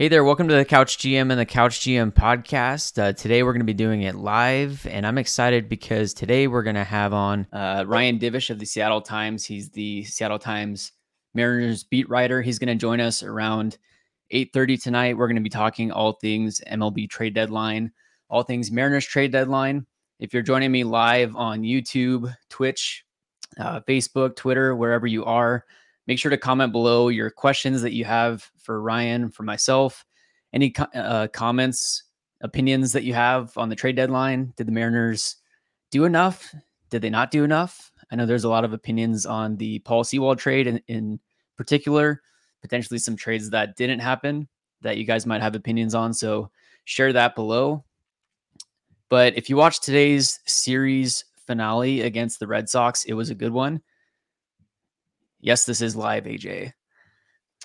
Hey there, welcome to the Couch GM and the Couch GM podcast. Uh, today we're going to be doing it live, and I'm excited because today we're going to have on uh, Ryan Divish of the Seattle Times. He's the Seattle Times Mariners beat writer. He's going to join us around 8:30 tonight. We're going to be talking all things MLB trade deadline, all things Mariners trade deadline. If you're joining me live on YouTube, Twitch, uh, Facebook, Twitter, wherever you are, make sure to comment below your questions that you have for Ryan, for myself, any uh, comments, opinions that you have on the trade deadline. Did the Mariners do enough? Did they not do enough? I know there's a lot of opinions on the Paul Sewald trade in, in particular, potentially some trades that didn't happen that you guys might have opinions on. So share that below. But if you watch today's series finale against the Red Sox, it was a good one. Yes, this is live, AJ.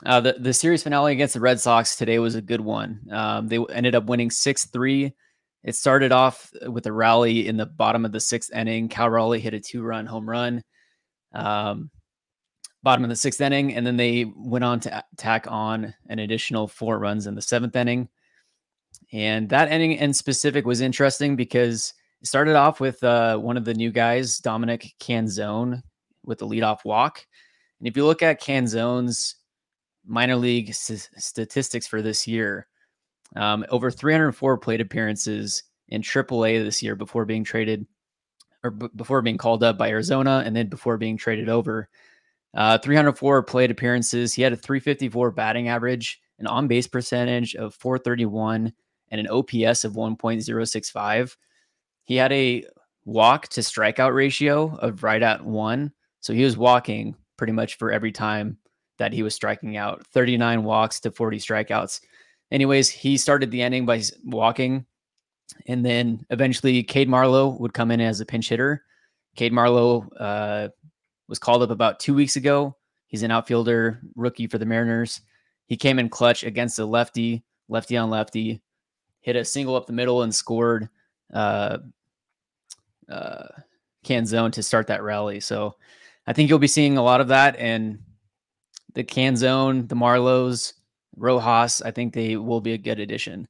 Uh, the the series finale against the Red Sox today was a good one. Um, they ended up winning six three. It started off with a rally in the bottom of the sixth inning. Cal Raleigh hit a two run home run, um, bottom of the sixth inning, and then they went on to tack on an additional four runs in the seventh inning. And that inning in specific was interesting because it started off with uh, one of the new guys, Dominic Canzone, with the leadoff walk. And if you look at Canzone's minor league s- statistics for this year, um, over 304 plate appearances in AAA this year before being traded or b- before being called up by Arizona and then before being traded over. Uh, 304 plate appearances. He had a 354 batting average, an on base percentage of 431, and an OPS of 1.065. He had a walk to strikeout ratio of right at one. So he was walking pretty much for every time that he was striking out 39 walks to 40 strikeouts. Anyways, he started the inning by walking. And then eventually, Cade Marlowe would come in as a pinch hitter. Cade Marlowe uh, was called up about two weeks ago. He's an outfielder rookie for the Mariners. He came in clutch against a lefty, lefty on lefty, hit a single up the middle and scored uh, uh, Canzone to start that rally. So I think you'll be seeing a lot of that. And the Canzone, the Marlowes, Rojas, I think they will be a good addition.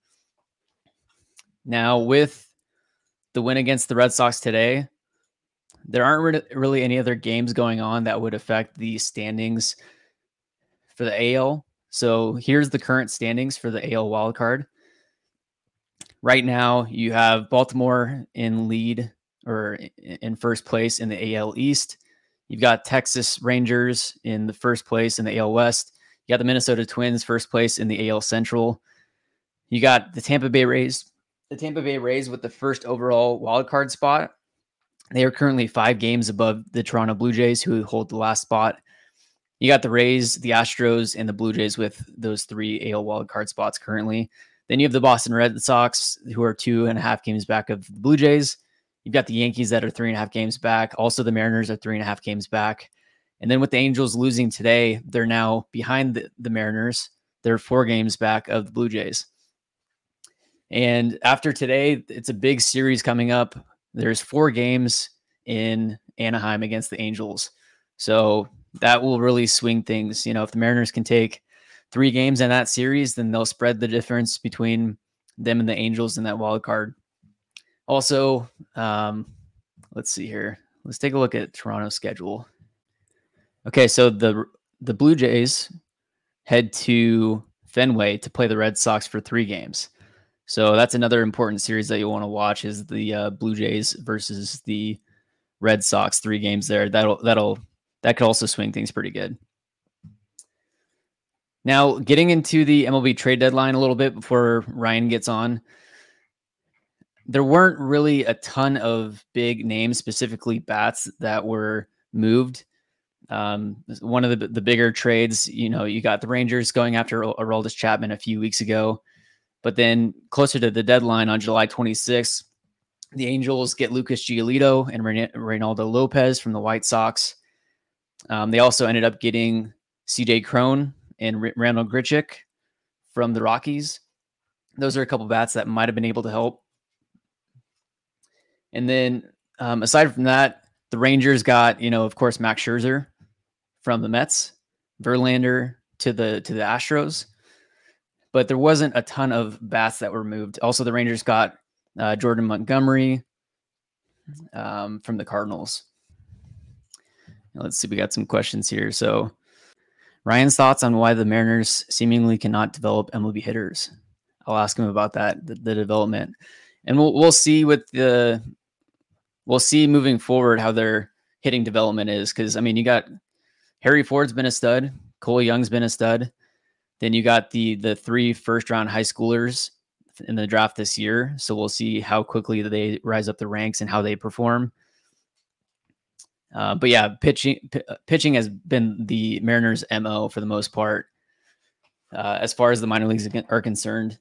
Now, with the win against the Red Sox today, there aren't really any other games going on that would affect the standings for the AL. So here's the current standings for the AL wildcard. Right now, you have Baltimore in lead or in first place in the AL East. You've got Texas Rangers in the first place in the AL West. You got the Minnesota Twins first place in the AL Central. You got the Tampa Bay Rays, the Tampa Bay Rays with the first overall wild card spot. They are currently five games above the Toronto Blue Jays, who hold the last spot. You got the Rays, the Astros, and the Blue Jays with those three AL wild card spots currently. Then you have the Boston Red Sox, who are two and a half games back of the Blue Jays. You've got the Yankees that are three and a half games back. Also, the Mariners are three and a half games back. And then with the Angels losing today, they're now behind the, the Mariners. They're four games back of the Blue Jays. And after today, it's a big series coming up. There's four games in Anaheim against the Angels. So that will really swing things. You know, if the Mariners can take three games in that series, then they'll spread the difference between them and the Angels in that wild card. Also, um, let's see here. Let's take a look at Toronto's schedule. Okay, so the the Blue Jays head to Fenway to play the Red Sox for three games. So that's another important series that you'll want to watch is the uh, Blue Jays versus the Red Sox. Three games there. That'll that'll that could also swing things pretty good. Now, getting into the MLB trade deadline a little bit before Ryan gets on there weren't really a ton of big names, specifically bats, that were moved. Um, one of the the bigger trades, you know, you got the Rangers going after Aroldis Chapman a few weeks ago, but then closer to the deadline on July 26th, the Angels get Lucas Giolito and Reynaldo Lopez from the White Sox. Um, they also ended up getting C.J. Cron and R- Randal Grichuk from the Rockies. Those are a couple bats that might have been able to help and then um, aside from that, the Rangers got, you know, of course, Max Scherzer from the Mets, Verlander to the to the Astros. but there wasn't a ton of bats that were moved. Also, the Rangers got uh, Jordan Montgomery um, from the Cardinals. Let's see, we got some questions here. So, Ryan's thoughts on why the Mariners seemingly cannot develop MLB hitters. I'll ask him about that, the, the development, and we'll we'll see with the we'll see moving forward how their hitting development is. Because I mean, you got Harry Ford's been a stud, Cole Young's been a stud, then you got the the three first round high schoolers in the draft this year. So we'll see how quickly they rise up the ranks and how they perform. Uh, but yeah, pitching p- uh, pitching has been the Mariners' mo for the most part. Uh, as far as the minor leagues are concerned,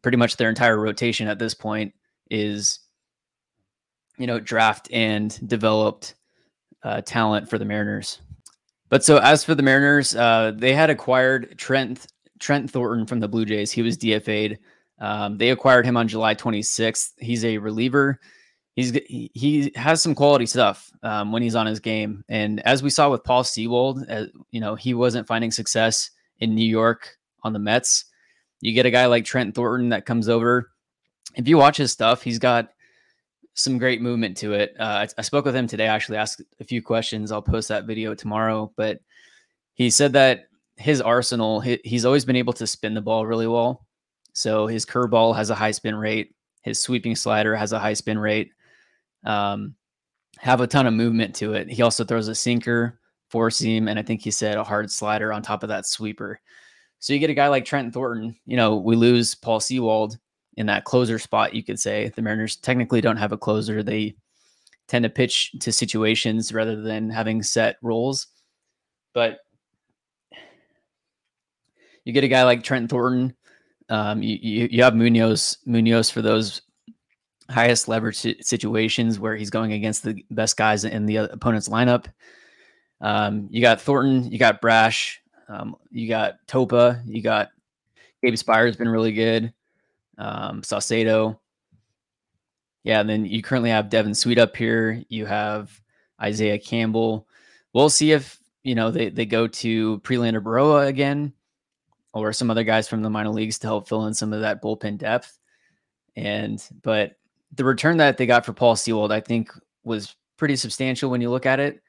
pretty much their entire rotation at this point is, you know, draft and developed uh, talent for the Mariners. But so as for the Mariners, uh, they had acquired Trent Trent Thornton from the Blue Jays. He was DFA'd. Um, they acquired him on July 26th. He's a reliever he's he has some quality stuff um, when he's on his game. And as we saw with Paul Sewald, uh, you know, he wasn't finding success in New York on the Mets. You get a guy like Trent Thornton that comes over. If you watch his stuff, he's got some great movement to it. Uh, I, I, spoke with him today. I actually asked a few questions. I'll post that video tomorrow. But he said that his arsenal, he, he's always been able to spin the ball really well. So his curveball has a high spin rate. His sweeping slider has a high spin rate um, have a ton of movement to it. He also throws a sinker, four seam, and I think he said a hard slider on top of that sweeper. So you get a guy like Trent Thornton. You know, we lose Paul Sewald in that closer spot. You could say the Mariners technically don't have a closer. They tend to pitch to situations rather than having set roles. But you get a guy like Trent Thornton. Um, you, you, you have Munoz Munoz for those highest leverage situations where he's going against the best guys in the opponent's lineup. Um, you got Thornton, you got Brash, um, you got Topa, you got Gabe Speier's been really good. Um, Saucedo. Yeah, and then you currently have Devin Sweet up here. You have Isaiah Campbell. We'll see if you know they, they go to Prelander Berroa again or some other guys from the minor leagues to help fill in some of that bullpen depth. And but the return that they got for Paul Sewald, I think, was pretty substantial when you look at it.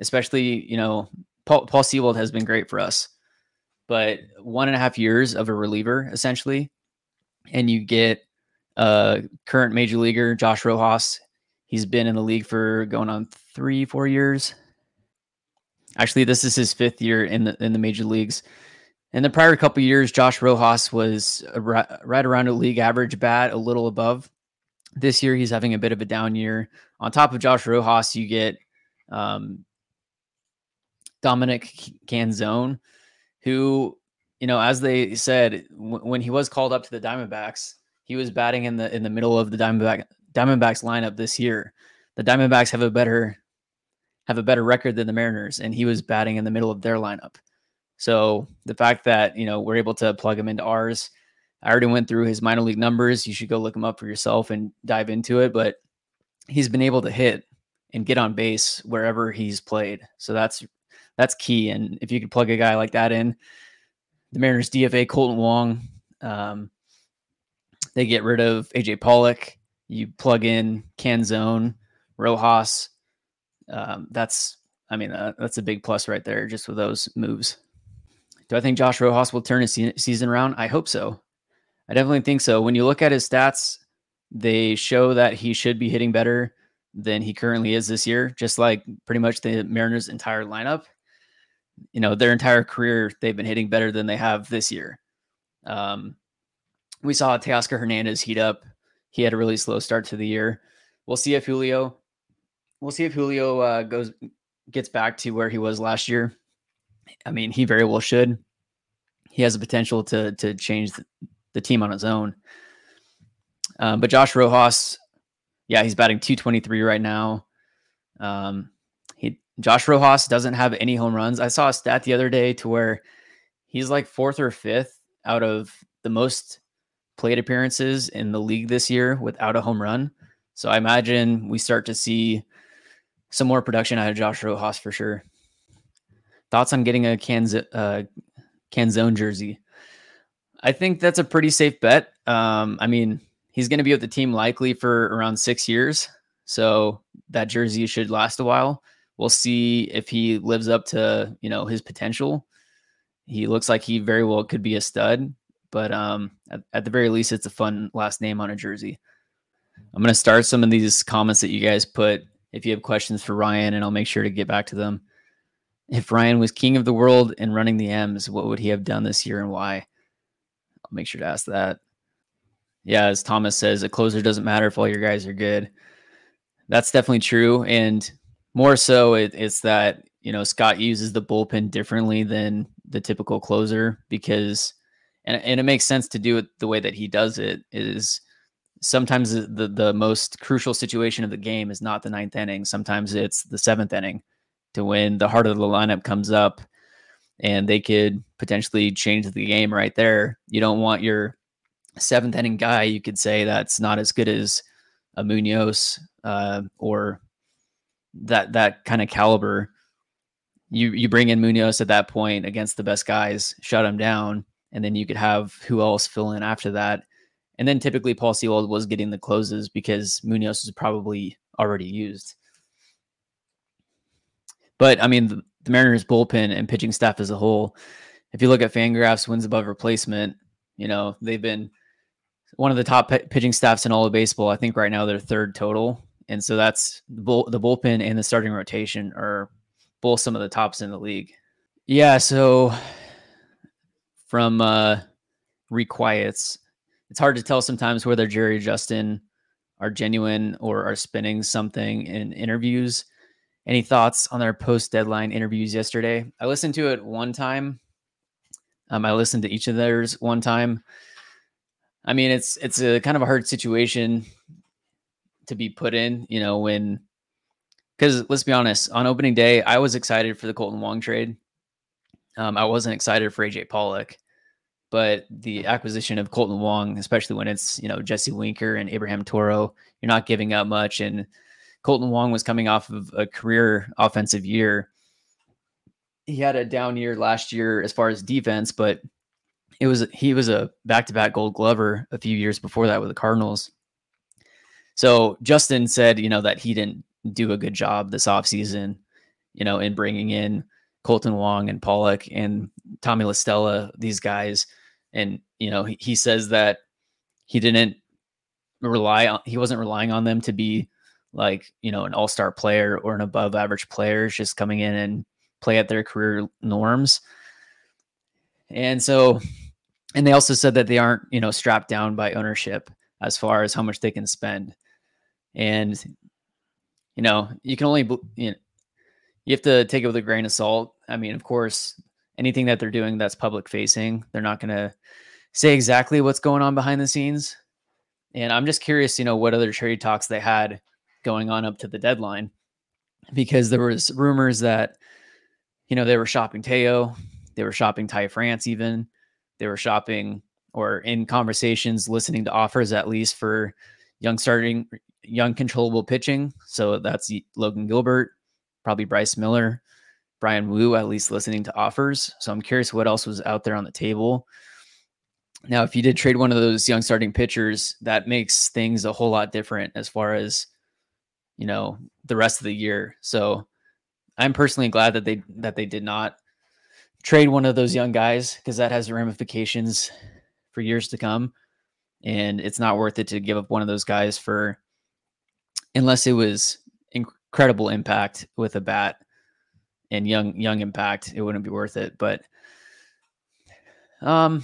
Especially, you know, Paul, Paul Sewald has been great for us, but one and a half years of a reliever essentially, and you get uh current major leaguer Josh Rojas. He's been in the league for going on three, four years. Actually, this is his fifth year in the in the major leagues. In the prior couple years, Josh Rojas was right around a league average bat, a little above. This year, he's having a bit of a down year. On top of Josh Rojas, you get um, Dominic Canzone, who, you know, as they said, w- when he was called up to the Diamondbacks, he was batting in the in the middle of the Diamondback Diamondbacks lineup this year. The Diamondbacks have a better have a better record than the Mariners, and he was batting in the middle of their lineup. So the fact that you know we're able to plug him into ours I already went through his minor league numbers. You should go look him up for yourself and dive into it. But he's been able to hit and get on base wherever he's played. So that's that's key. And if you could plug a guy like that in, the Mariners DFA Kolten Wong, um, they get rid of AJ Pollock. You plug in Canzone, Rojas. Um, that's I mean uh, that's a big plus right there just with those moves. Do I think Josh Rojas will turn his season around? I hope so. I definitely think so. When you look at his stats, they show that he should be hitting better than he currently is this year, just like pretty much the Mariners' entire lineup. You know, their entire career, they've been hitting better than they have this year. Um, we saw Teoscar Hernandez heat up. He had a really slow start to the year. We'll see if Julio, we'll see if Julio uh, goes gets back to where he was last year. I mean, he very well should. He has the potential to to change the team on his own. Um, but Josh Rojas, yeah, he's batting 223 right now. Um, Josh Rojas doesn't have any home runs. I saw a stat the other day to where he's like fourth or fifth out of the most plate appearances in the league this year without a home run. So I imagine we start to see some more production out of Josh Rojas for sure. Thoughts on getting a Canz- uh, Canzone jersey? I think that's a pretty safe bet. Um, I mean, he's going to be with the team likely for around six years, so that jersey should last a while. We'll see if he lives up to you know his potential. He looks like he very well could be a stud, but um, at, at the very least, it's a fun last name on a jersey. I'm going to start some of these comments that you guys put. If you have questions for Ryan, and I'll make sure to get back to them. If Ryan was king of the world and running the M's, what would he have done this year and why? I'll make sure to ask that. Yeah, as Thomas says, a closer doesn't matter if all your guys are good. That's definitely true. And more so, it, it's that, you know, Scott uses the bullpen differently than the typical closer because, and, and it makes sense to do it the way that he does it is sometimes the, the, most crucial situation of the game is not the ninth inning. Sometimes it's the seventh inning to when the heart of the lineup comes up and they could potentially change the game right there. You don't want your seventh inning guy, you could say that's not as good as a Munoz uh, or that that kind of caliber. You you bring in Munoz at that point against the best guys, shut him down, and then you could have who else fill in after that. And then typically Paul Sewald was getting the closes because Munoz is probably already used. But I mean, the, the Mariners bullpen and pitching staff as a whole, if you look at Fangraphs wins above replacement, you know they've been one of the top pitching staffs in all of baseball. I think right now they're third total, and so that's the, bull, the bullpen and the starting rotation are both some of the tops in the league. Yeah, so from uh, requiets, it's hard to tell sometimes whether Jerry Justin are genuine or are spinning something in interviews. Any thoughts on their post deadline interviews yesterday? I listened to it one time. Um, I listened to each of theirs one time. I mean, it's it's a kind of a hard situation to be put in, you know, when because let's be honest, on opening day, I was excited for the Kolten Wong trade. Um, I wasn't excited for AJ Pollock, but the acquisition of Kolten Wong, especially when it's you know Jesse Winker and Abraham Toro, you're not giving up much, and Kolten Wong was coming off of a career offensive year. He had a down year last year as far as defense, but it was he was a back-to-back gold glover a few years before that with the Cardinals. So Justin said, you know, that he didn't do a good job this offseason, you know, in bringing in Kolten Wong and Pollock and Tommy La Stella, these guys. And, you know, he, he says that he didn't rely on, he wasn't relying on them to be like you know an all-star player or an above average player. Just coming in and play at their career norms. And so and they also said that they aren't you know strapped down by ownership as far as how much they can spend and you know you can only you know you have to take it with a grain of salt. I mean of course anything that they're doing that's public facing they're not going to say exactly what's going on behind the scenes. And i'm just curious you know what other trade talks they had going on up to the deadline because there was rumors that you know they were shopping Teo, they were shopping Ty France even, they were shopping or in conversations listening to offers at least for young starting young controllable pitching. So that's Logan Gilbert, probably Bryce Miller, Bryan Woo, at least listening to offers. So I'm curious what else was out there on the table. Now, if you did trade one of those young starting pitchers, that makes things a whole lot different as far as you know, the rest of the year. So I'm personally glad that they that they did not trade one of those young guys because that has ramifications for years to come. And it's not worth it to give up one of those guys for unless it was incredible impact with a bat and young young impact, it wouldn't be worth it. But um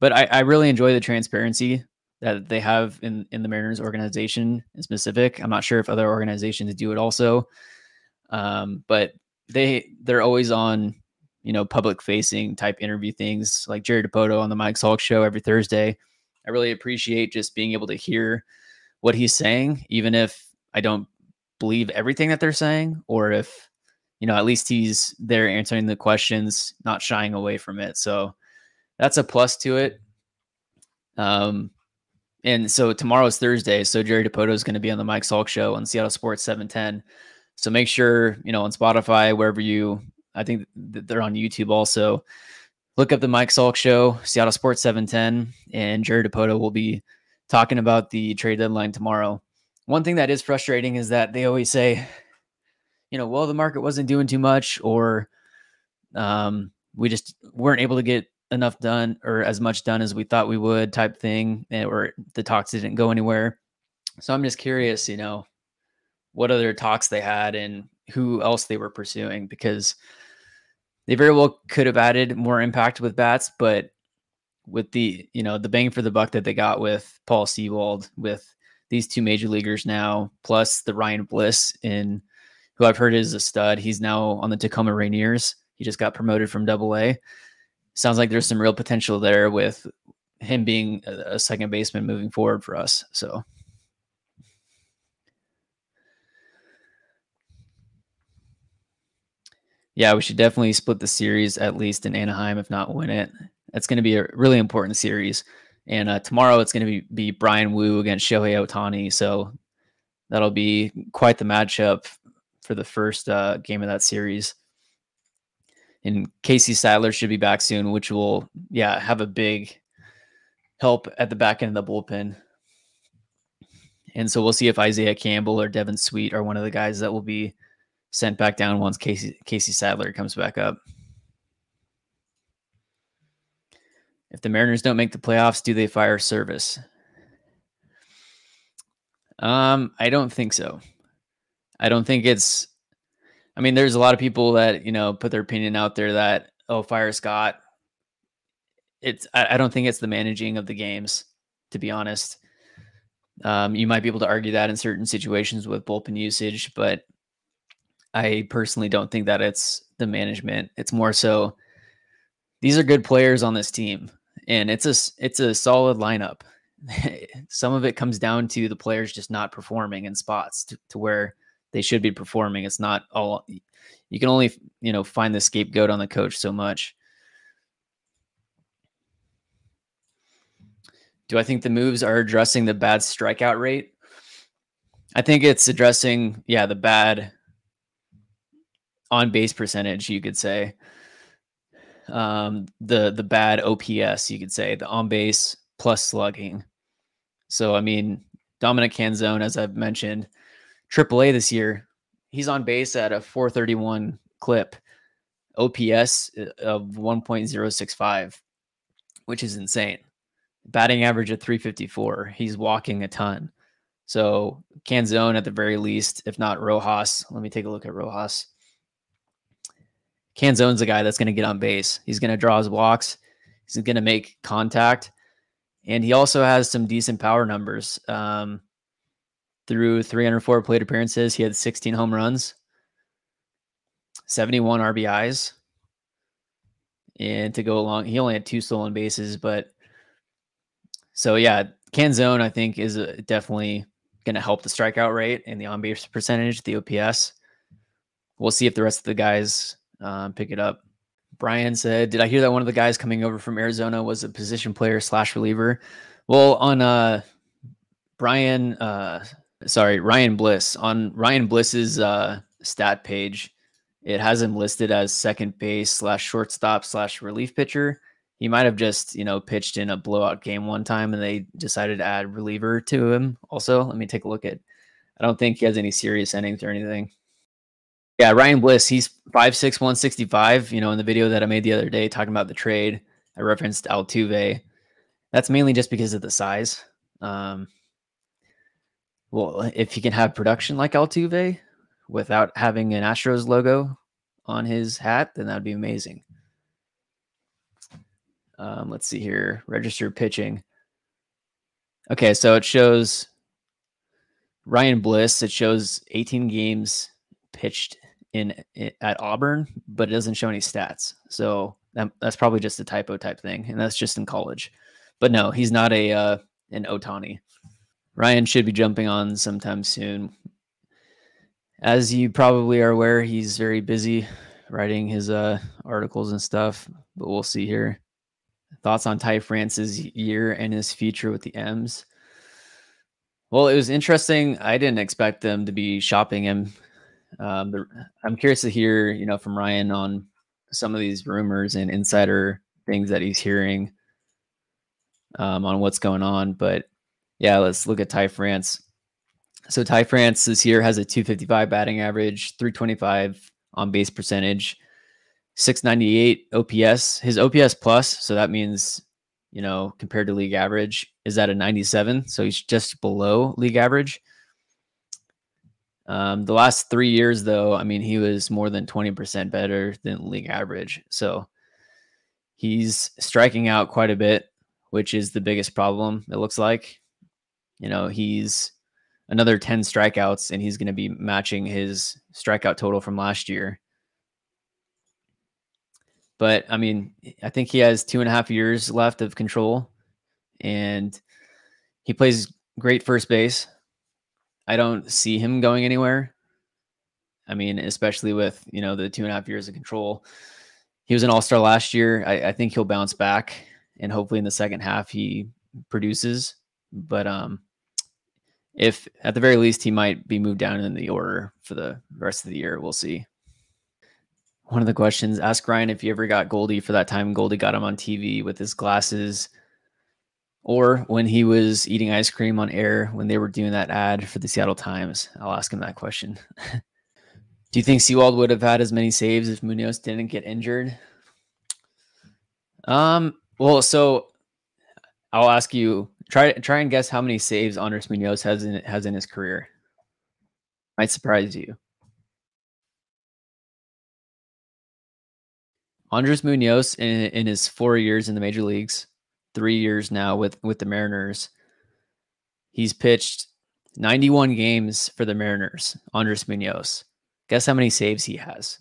but I, I really enjoy the transparency that they have in in the Mariners organization in specific. I'm not sure if other organizations do it also, um, but they they're always on you know public facing type interview things like Jerry Dipoto on the Mike Salk show every Thursday. I really appreciate just being able to hear what he's saying, even if I don't believe everything that they're saying, or if you know at least he's there answering the questions, not shying away from it. So that's a plus to it. Um, and so tomorrow's Thursday. So Jerry Dipoto is going to be on the Mike Salk show on Seattle Sports 710. So make sure, you know, on Spotify, wherever you, I think they're on YouTube also. look up the Mike Salk Show, Seattle Sports 710, and Jerry Dipoto will be talking about the trade deadline tomorrow. One thing that is frustrating is that they always say, you know, well, the market wasn't doing too much, or um, we just weren't able to get enough done or as much done as we thought we would, type thing, eh, or the talks didn't go anywhere. So I'm just curious, you know, what other talks they had and who else they were pursuing because they very well could have added more impact with bats, but with the you know the bang for the buck that they got with Paul Sewald, with these two major leaguers now, plus the Ryan Bliss in who I've heard is a stud. He's now on the Tacoma Rainiers. He just got promoted from Double A. Sounds like there's some real potential there with him being a, second baseman moving forward for us. So. Yeah, we should definitely split the series at least in Anaheim, if not win it. That's going to be a really important series. And uh, tomorrow it's going to be, be Bryan Woo against Shohei Ohtani. So that'll be quite the matchup for the first uh, game of that series. And Casey Sadler should be back soon, which will, yeah, have a big help at the back end of the bullpen. And so we'll see if Isaiah Campbell or Devin Sweet are one of the guys that will be sent back down once Casey Casey Sadler comes back up. If the Mariners don't make the playoffs, do they fire Servais? Um, I don't think so. I don't think it's. I mean, there's a lot of people that you know put their opinion out there that oh, fire Scott. It's. I, I don't think it's the managing of the games, to be honest. Um, you might be able to argue that in certain situations with bullpen usage, but I personally don't think that it's the management. It's more so these are good players on this team and it's a it's a solid lineup. Some of it comes down to the players just not performing in spots to, to where they should be performing. It's not all you can only, you know, find the scapegoat on the coach so much. Do I think the moves are addressing the bad strikeout rate? I think it's addressing, yeah, the bad on base percentage, you could say. Um, the the bad OPS, you could say, the on base plus slugging. So I mean, Dominic Canzone, as I've mentioned, AAA this year, he's on base at a 431 clip, OPS uh, of 1.065, which is insane. Batting average of 354. He's walking a ton. So Canzone at the very least, if not Rojas. Let me take a look at Rojas. Canzone's a guy that's going to get on base. He's going to draw his walks. He's going to make contact, and he also has some decent power numbers. Um, through 304 plate appearances, he had 16 home runs, 71 RBIs, and to go along, he only had two stolen bases. But so yeah, Canzone I think is uh, definitely going to help the strikeout rate and the on base percentage, the OPS. We'll see if the rest of the guys um, pick it up. Brian said, "Did I hear that one of the guys coming over from Arizona was a position player slash reliever?" Well, on uh, Brian, uh, sorry, Ryan Bliss on Ryan Bliss's uh, stat page, it has him listed as second base slash shortstop slash relief pitcher. He might have just you know pitched in a blowout game one time, and they decided to add reliever to him. Also, let me take a look at. I don't think he has any serious innings or anything. Yeah, Ryan Bliss, he's 5'6, 165. You know, in the video that I made the other day talking about the trade, I referenced Altuve. That's mainly just because of the size. Um, well, if he can have production like Altuve without having an Astros logo on his hat, then that'd be amazing. Um, let's see here. Registered pitching. Okay, so it shows Ryan Bliss. It shows 18 games pitched in, in at Auburn, but it doesn't show any stats. So that, that's probably just a typo type thing, and that's just in college. But no, he's not a uh, an Ohtani. Ryan should be jumping on sometime soon. As you probably are aware, he's very busy writing his uh, articles and stuff. But we'll see here. Thoughts on Ty France's year and his future with the M's. Well, it was interesting. I didn't expect them to be shopping him um, the, I'm curious to hear, you know, from Ryan on some of these rumors and insider things that he's hearing um, on what's going on. But yeah, let's look at Ty France. So Ty France this year has a 255 batting average, 325 on base percentage, 698 OPS. His OPS plus, so that means, you know, compared to league average, is at a 97. So he's just below league average. Um, the last three years, though, I mean, he was more than 20% better than league average. So he's striking out quite a bit, which is the biggest problem, it looks like. You know, he's another 10 strikeouts and he's going to be matching his strikeout total from last year. But I mean, I think he has two and a half years left of control and he plays great first base. I don't see him going anywhere. I mean, especially with, you know, the two and a half years of control. He was an all star last year. I, I think he'll bounce back and hopefully in the second half he produces. But um if at the very least he might be moved down in the order for the rest of the year. We'll see. One of the questions ask Ryan if you ever got Goldie for that time Goldie got him on TV with his glasses or when he was eating ice cream on air when they were doing that ad for the Seattle Times. I'll ask him that question. Do you think Sewald would have had as many saves if Munoz didn't get injured? Um, well, so I'll ask you Try try and guess how many saves Andres Munoz has in has in his career. Might surprise you. Andres Munoz in, in his four years in the major leagues, three years now with with the Mariners, he's pitched 91 games for the Mariners. Andres Munoz. Guess how many saves he has?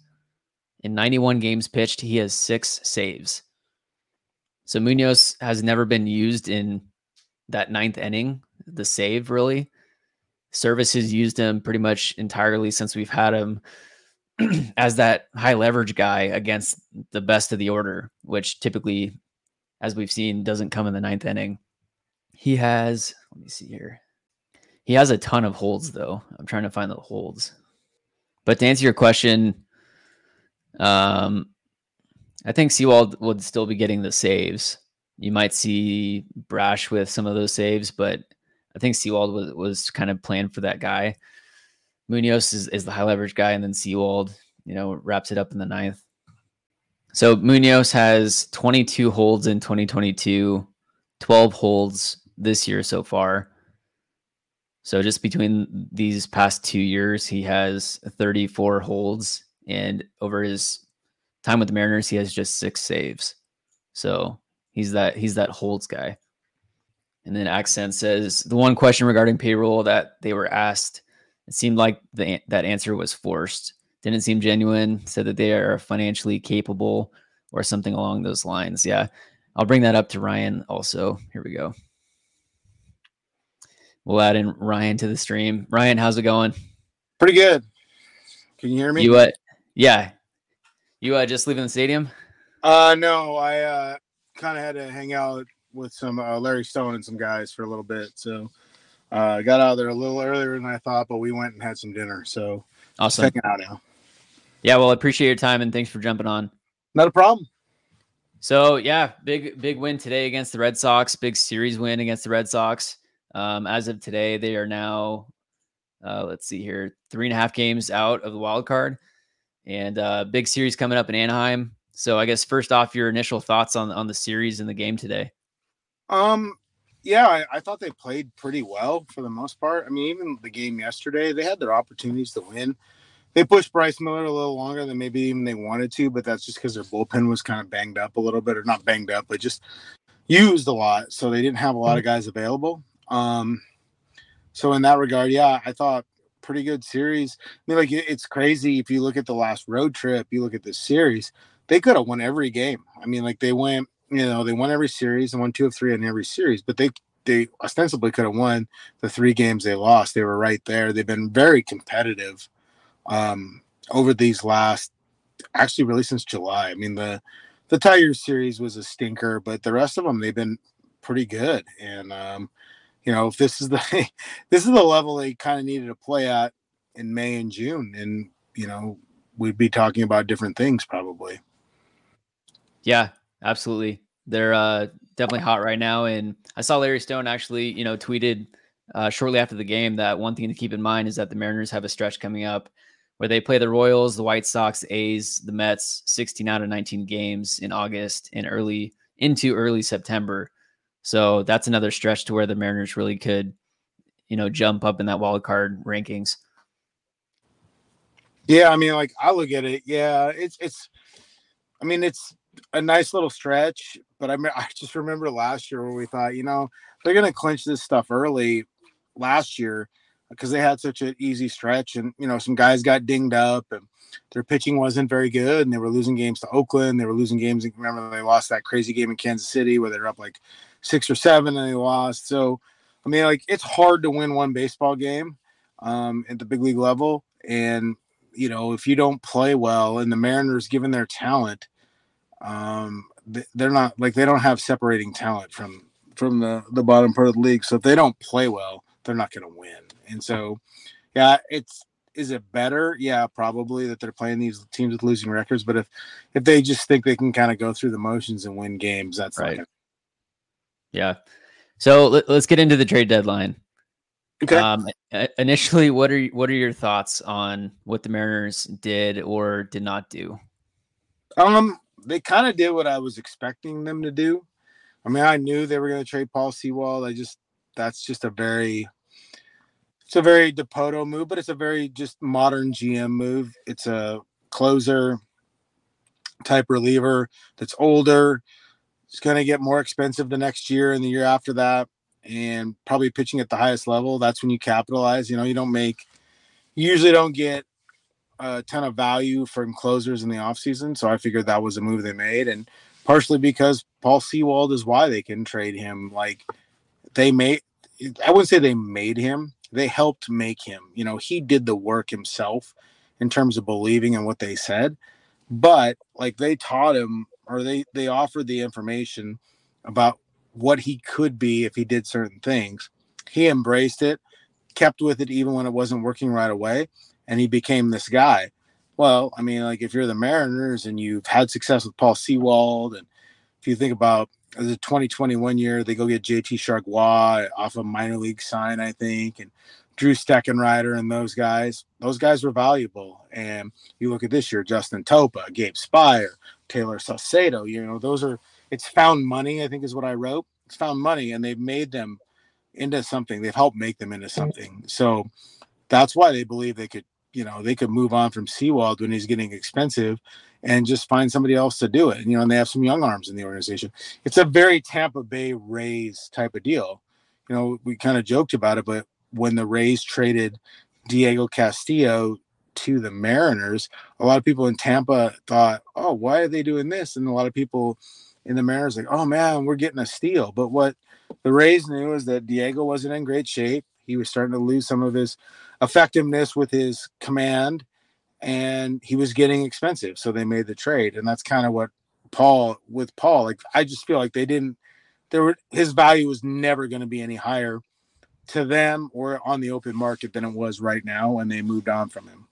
In 91 games pitched, he has six saves. So Munoz has never been used in that ninth inning, the save really. Servais has used him pretty much entirely since we've had him as that high leverage guy against the best of the order, which typically, as we've seen, doesn't come in the ninth inning. He has, let me see here. He has a ton of holds though. I'm trying to find the holds. But to answer your question, um, I think Sewald would still be getting the saves. You might see Brash with some of those saves, but I think Sewald was, was kind of planned for that guy. Munoz is, is the high leverage guy, and then Sewald, you know, wraps it up in the ninth. So Munoz has 22 holds in 2022, 12 holds this year so far. So just between these past two years, he has 34 holds, and over his time with the Mariners, he has just six saves. So He's that he's that holds guy. And then Accent says the one question regarding payroll that they were asked, it seemed like the that answer was forced. Didn't seem genuine. Said that they are financially capable or something along those lines. Yeah, I'll bring that up to Ryan also. Here we go. We'll add in Ryan to the stream. Ryan, how's it going? Pretty good. Can you hear me? You uh, yeah. You uh, just leaving the stadium? Uh, no, I uh, kind of had to hang out with some uh, Larry Stone and some guys for a little bit. So I uh, got out there a little earlier than I thought, but we went and had some dinner. So awesome. Checking out now. Yeah, well, I appreciate your time and thanks for jumping on. Not a problem. So yeah, big big win today against the Red Sox. Big series win against the Red Sox. Um, as of today, they are now, uh, let's see here, three and a half games out of the wild card, and uh, big series coming up in Anaheim. So I guess first off, your initial thoughts on on the series and the game today. Um, yeah, I, I, thought they played pretty well for the most part. I mean, even the game yesterday, they had their opportunities to win. They pushed Bryce Miller a little longer than maybe even they wanted to, but that's just because their bullpen was kind of banged up a little bit, or not banged up, but just used a lot. So they didn't have a lot of guys available. Um, so in that regard, yeah, I thought pretty good series. I mean, like it's crazy if you look at the last road trip, you look at this series they could have won every game. I mean, like they went, you know, they won every series and won two of three in every series, but they they ostensibly could have won the three games they lost. They were right there. They've been very competitive um, over these last, actually, really since July. I mean, the the Tigers series was a stinker, but the rest of them they've been pretty good. And um, you know, if this is the this is the level they kind of needed to play at in May and June, and you know, we'd be talking about different things probably. Yeah, absolutely. They're uh, definitely hot right now. And I saw Larry Stone actually, you know, tweeted uh, shortly after the game that one thing to keep in mind is that the Mariners have a stretch coming up where they play the Royals, the White Sox, A's, the Mets, 16 out of 19 games in August and early into early September. So that's another stretch to where the Mariners really could, you know, jump up in that wild card rankings. Yeah, I mean, like I look at it. Yeah, it's it's. I mean, it's a nice little stretch, but I mean, I just remember last year where we thought, you know, they're to clinch this stuff early last year because they had such an easy stretch, and you know, some guys got dinged up, and their pitching wasn't very good, and they were losing games to Oakland. They were losing games. Remember, they lost that crazy game in Kansas City where they were up like six or seven, and they lost. So, I mean, like it's hard to win one baseball game um, at the big league level, and you know, if you don't play well, and the Mariners, given their talent, um, they're not like they don't have separating talent from from the the bottom part of the league. So if they don't play well, they're not going to win. And so, yeah, it's is it better? Yeah, probably that they're playing these teams with losing records. But if if they just think they can kind of go through the motions and win games, that's right. Yeah. So let, us get into the trade deadline. Okay. Um, initially, what are what are your thoughts on what the Mariners did or did not do? Um, they kind of did what I was expecting them to do. I mean, I knew they were going to trade Paul Sewald. I just that's just a very it's a very Dipoto move, but it's a very just modern GM move. It's a closer type reliever that's older. It's going to get more expensive the next year and the year after that and probably pitching at the highest level, that's when you capitalize. You know, you don't make, you usually don't get a ton of value from closers in the offseason. So I figured that was a move they made. And partially because Paul Sewald is why they can trade him. Like they made, I wouldn't say they made him, they helped make him. You know, he did the work himself in terms of believing in what they said. But like they taught him or they they offered the information about what he could be if he did certain things. He embraced it, kept with it even when it wasn't working right away, and he became this guy. Well, I mean, like if you're the Mariners and you've had success with Paul Sewald, and if you think about the 2021 year, they go get JT Chargois off a minor league sign, I think, and Drew Steckenrider and those guys. Those guys were valuable. And you look at this year, Justin Topa, Gabe Speier, Taylor Saucedo, you know, those are it's found money, I think is what I wrote. It's found money and they've made them into something. They've helped make them into mm-hmm. something. So that's why they believe they could, you know, they could move on from Sewald when he's getting expensive and just find somebody else to do it. You know, and they have some young arms in the organization. It's a very Tampa Bay Rays type of deal. You know, we kind of joked about it, but when the Rays traded Diego Castillo to the Mariners, a lot of people in Tampa thought, "Oh, why are they doing this?" And a lot of people in the Mariners like, oh man, we're getting a steal. But what the Rays knew is that Diego wasn't in great shape. He was starting to lose some of his effectiveness with his command, and he was getting expensive. So they made the trade, and that's kind of what Paul with Paul. Like I just feel like they didn't. There were his value was never going to be any higher to them or on the open market than it was right now, when they moved on from him.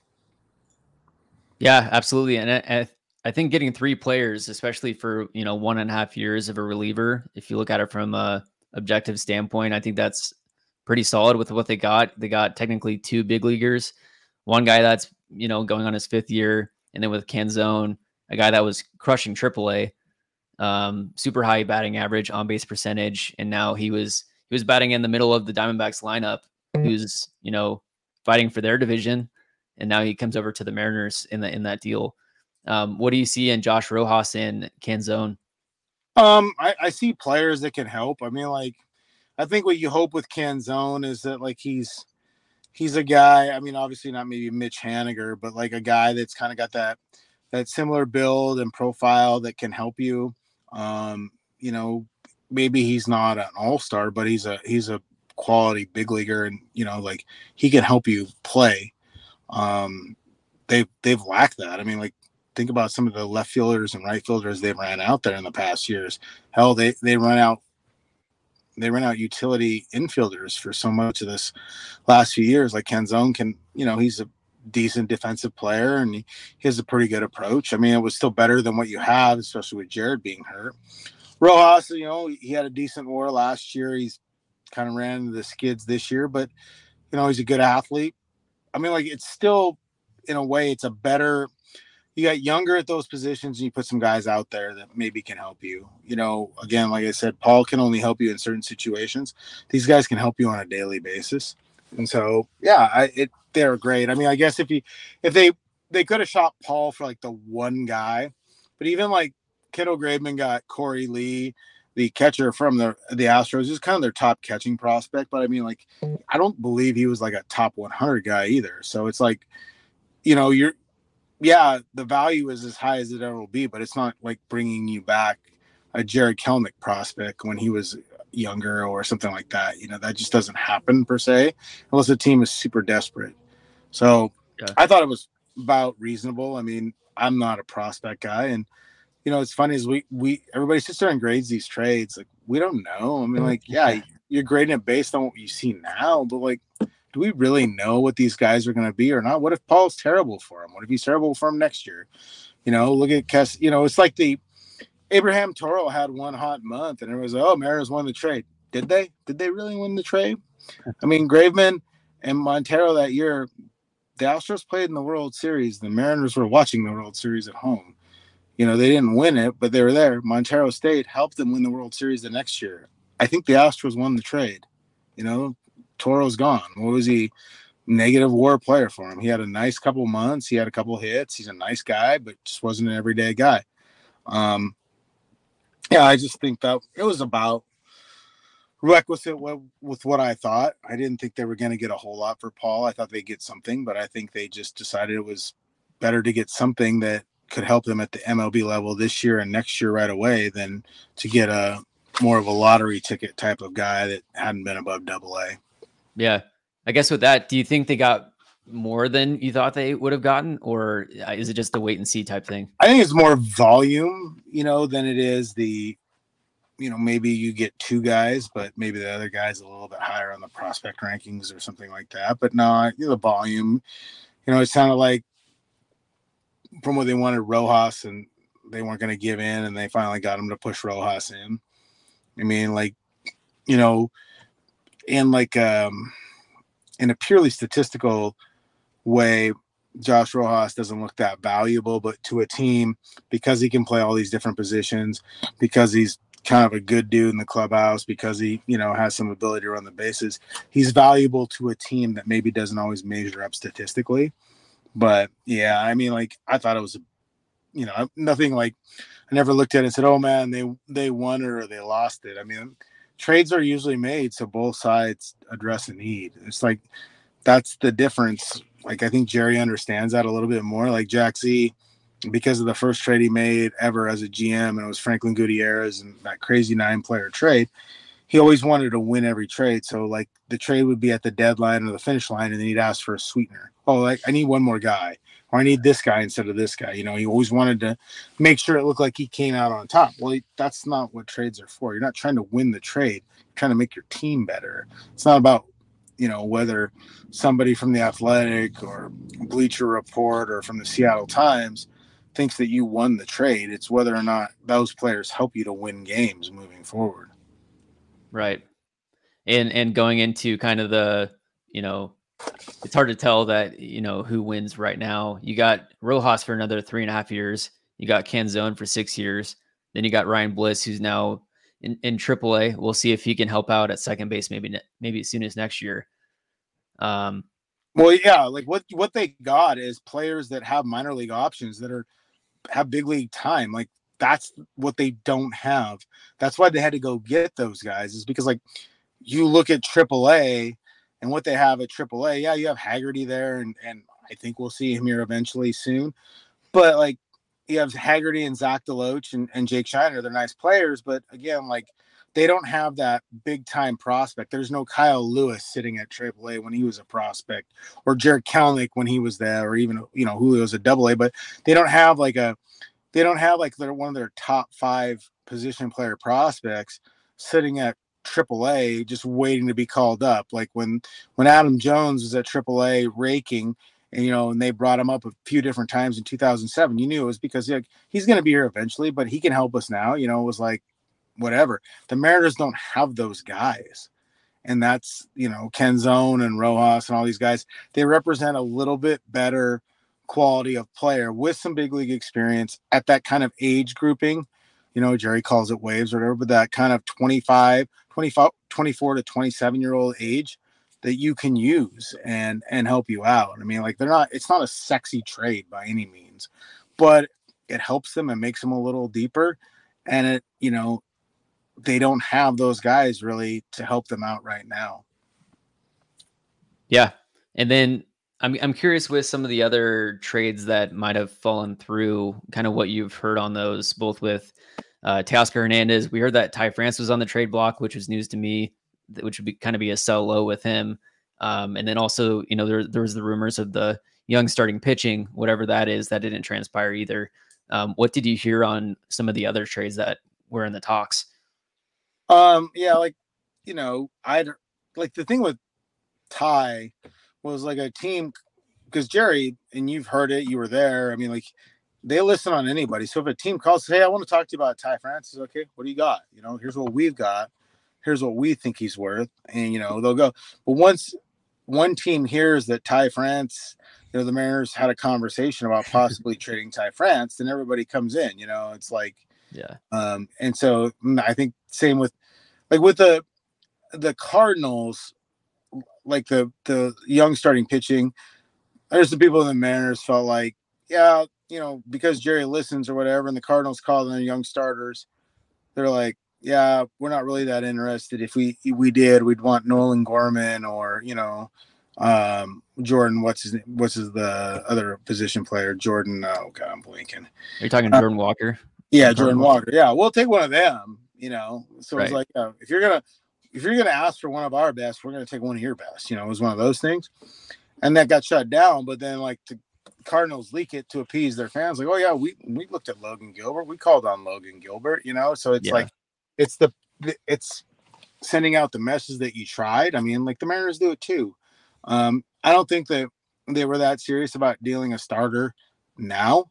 Yeah, absolutely. And I, I think getting three players, especially for you know one and a half years of a reliever, if you look at it from a objective standpoint, I think that's pretty solid with what they got. They got technically two big leaguers, one guy that's you know going on his fifth year, and then with Canzone, a guy that was crushing AAA, um, super high batting average, on base percentage, and now he was he was batting in the middle of the Diamondbacks lineup, who's you know fighting for their division, and now he comes over to the Mariners in the in that deal. Um, what do you see in Josh Rojas and Canzone? Um, I, I see players that can help. I mean, like, I think what you hope with Canzone is that like he's he's a guy. I mean, obviously not maybe Mitch Haniger, but like a guy that's kind of got that that similar build and profile that can help you. Um, you know, maybe he's not an all star, but he's a he's a quality big leaguer, and you know, like he can help you play. Um, they they've lacked that. I mean, like think about some of the left fielders and right fielders they've ran out there in the past years. Hell, they they run out they ran out utility infielders for so much of this last few years. Like Canzone can, you know, he's a decent defensive player and he, he has a pretty good approach. I mean, it was still better than what you have, especially with Jarred being hurt. Rojas, you know, he had a decent war last year. He's kind of ran into the skids this year, but you know, he's a good athlete. I mean, like it's still in a way, it's a better you got younger at those positions and you put some guys out there that maybe can help you. You know, again, like I said, Paul can only help you in certain situations. These guys can help you on a daily basis. And so, yeah, I, it they're great. I mean, I guess if you if they they could have shot Paul for like the one guy, but even like Kendall Graveman got Korey Lee, the catcher from the the Astros, is kind of their top catching prospect. But I mean, like, mm. I don't believe he was like a top 100 guy either. So it's like, you know, you're yeah, the value is as high as it ever will be, but it's not like bringing you back a Jarred Kelenic prospect when he was younger or something like that. You know, that just doesn't happen per se unless the team is super desperate. So yeah. I thought it was about reasonable. I mean, I'm not a prospect guy, and you know, it's funny is we we everybody sits there and grades these trades. Like we don't know. I mean, mm, like yeah, you're grading it based on what you see now, but like do we really know what these guys are going to be or not? What if Paul's terrible for him? What if he's terrible for him next year? You know, look at Kess. You know, it's like the Abraham Toro had one hot month, and it was oh, Mariners won the trade. Did they? Did they really win the trade? I mean, Graveman and Montero that year, the Astros played in the World Series. The Mariners were watching the World Series at home. You know, they didn't win it, but they were there. Montero State helped them win the World Series the next year. I think the Astros won the trade. You know, Toro's gone. What was he? Negative war player for him. He had a nice couple months. He had a couple hits. He's a nice guy, but just wasn't an everyday guy. Um, yeah, I just think that it was about requisite with, what I thought. I didn't think they were going to get a whole lot for Paul. I thought they'd get something, but I think they just decided it was better to get something that could help them at the MLB level this year and next year right away than to get a more of a lottery ticket type of guy that hadn't been above double A. Yeah. I guess with that, do you think they got more than you thought they would have gotten, or uh, is it just the wait and see type thing? I think it's more volume, you know, than it is the, you know, maybe you get two guys, but maybe the other guy's a little bit higher on the prospect rankings or something like that. But no, you know, the volume, you know, it sounded like from what they wanted Rojas and they weren't going to give in, and they finally got him to push Rojas in. I mean, like, you know, in like um in a purely statistical way Josh Rojas doesn't look that valuable, but to a team because he can play all these different positions, because he's kind of a good dude in the clubhouse, because he, you know, has some ability to run the bases, he's valuable to a team that maybe doesn't always measure up statistically. But yeah, I mean, like I thought it was, you know, nothing like I never looked at it and said, "Oh man, they they won or they lost it." I mean, trades are usually made so both sides address a need. It's like that's the difference. Like I think Jerry understands that a little bit more. Like Jack Z, because of the first trade he made ever as a GM, and it was Franklin Gutierrez and that crazy nine player trade. He always wanted to win every trade. So like the trade would be at the deadline or the finish line, and then he'd ask for a sweetener. Oh, like I need one more guy or I need this guy instead of this guy. You know, he always wanted to make sure it looked like he came out on top. Well, that's not what trades are for. You're not trying to win the trade, You're trying to make your team better. It's not about, you know, whether somebody from the Athletic or Bleacher Report or from the Seattle Times thinks that you won the trade. It's whether or not those players help you to win games moving forward. Right. And and going into kind of the, you know, it's hard to tell that you know who wins right now. You got Rojas for another three and a half years. You got Canzone for six years. Then you got Ryan Bliss, who's now in, in AAA. We'll see if he can help out at second base, maybe maybe as soon as next year. Um, well, yeah, like what what they got is players that have minor league options that are have big league time. Like that's what they don't have. That's why they had to go get those guys. Is because like you look at AAA and what they have at AAA. Yeah, you have Haggerty there, and and I think we'll see him here eventually soon. But like you have Haggerty and Zach DeLoach and, and Jake Scheiner, they're nice players, but again, like they don't have that big time prospect. There's no Kyle Lewis sitting at AAA when he was a prospect, or Jarred Kelenic when he was there, or even you know was a double A. But they don't have like a they don't have like they're one of their top five position player prospects sitting at AAA just waiting to be called up. Like when when Adam Jones was at AAA raking and you know, and they brought him up a few different times in 2007. You knew it was because like, he's going to be here eventually, but he can help us now. You know, it was like whatever. The Mariners don't have those guys, and that's you know Canzone and Rojas and all these guys. They represent a little bit better quality of player with some big league experience at that kind of age grouping. You know, Jerry calls it waves or whatever, but that kind of 25, 25, 24 to 27 year old age that you can use and and help you out. I mean, like they're not it's not a sexy trade by any means, but it helps them and makes them a little deeper. And it, you know, they don't have those guys really to help them out right now. Yeah. And then I'm I'm curious with some of the other trades that might have fallen through, kind of what you've heard on those, both with uh, Teoscar Hernandez. We heard that Ty France was on the trade block, which was news to me, which would be kind of be a sell low with him. Um, and then also, you know, there there was the rumors of the young starting pitching, whatever that is, that didn't transpire either. Um, what did you hear on some of the other trades that were in the talks? Um, yeah, like you know, I like the thing with Ty was like a team because Jerry and you've heard it, you were there. I mean, like they listen on anybody. So if a team calls, hey, I want to talk to you about Ty Francis. Okay, what do you got? You know, here's what we've got. Here's what we think he's worth, and you know they'll go. But once one team hears that Ty France, you know, the Mariners had a conversation about possibly trading Ty France, then everybody comes in. You know, it's like, yeah. Um, and so mm, I think same with, like with the the Cardinals, like the the young starting pitching. There's the people in the Mariners felt like, yeah, you know, because Jerry listens or whatever, and the Cardinals call them young starters. They're like, yeah, we're not really that interested. If we we did, we'd want Nolan Gorman or you know, um, Jordan. What's his what's his the other position player? Jordan. Oh God, I'm blanking. Are you talking uh, Jordan Walker? Yeah, Jordan Walker. Yeah, we'll take one of them. You know, so right. it's like uh, if you're gonna if you're gonna ask for one of our best, we're gonna take one of your best. You know, it was one of those things, and that got shut down. But then like the Cardinals leak it to appease their fans, like, oh yeah, we we looked at Logan Gilbert, we called on Logan Gilbert. You know, so it's yeah. like it's the it's sending out the message that you tried. I mean, like the Mariners do it too. Um, I don't think that they were that serious about dealing a starter now.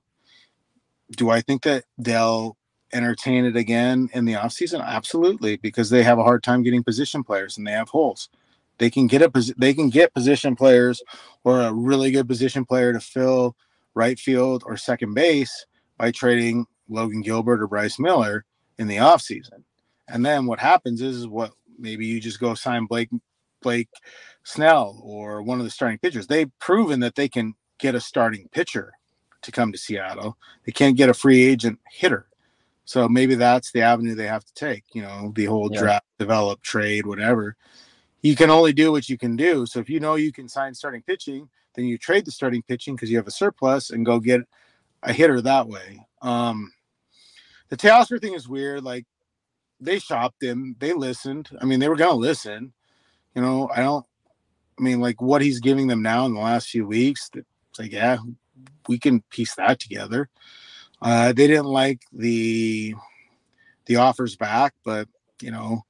Do I think that they'll entertain it again in the offseason? Absolutely, because they have a hard time getting position players and they have holes. They can get a they can get position players or a really good position player to fill right field or second base by trading Logan Gilbert or Bryce Miller in the offseason. And then what happens is, is what maybe you just go sign Blake Blake Snell or one of the starting pitchers. They've proven that they can get a starting pitcher to come to Seattle. They can't get a free agent hitter. So maybe that's the avenue they have to take, you know, the whole yeah. draft, develop, trade, whatever. You can only do what you can do. So if you know you can sign starting pitching, then you trade the starting pitching because you have a surplus and go get a hitter that way. Um, the Teoscar thing is weird. Like they shopped him. They listened. I mean, they were gonna listen. You know, I don't. I mean, like what he's giving them now in the last few weeks. It's like, yeah, we can piece that together. Uh, they didn't like the the offers back, but you know,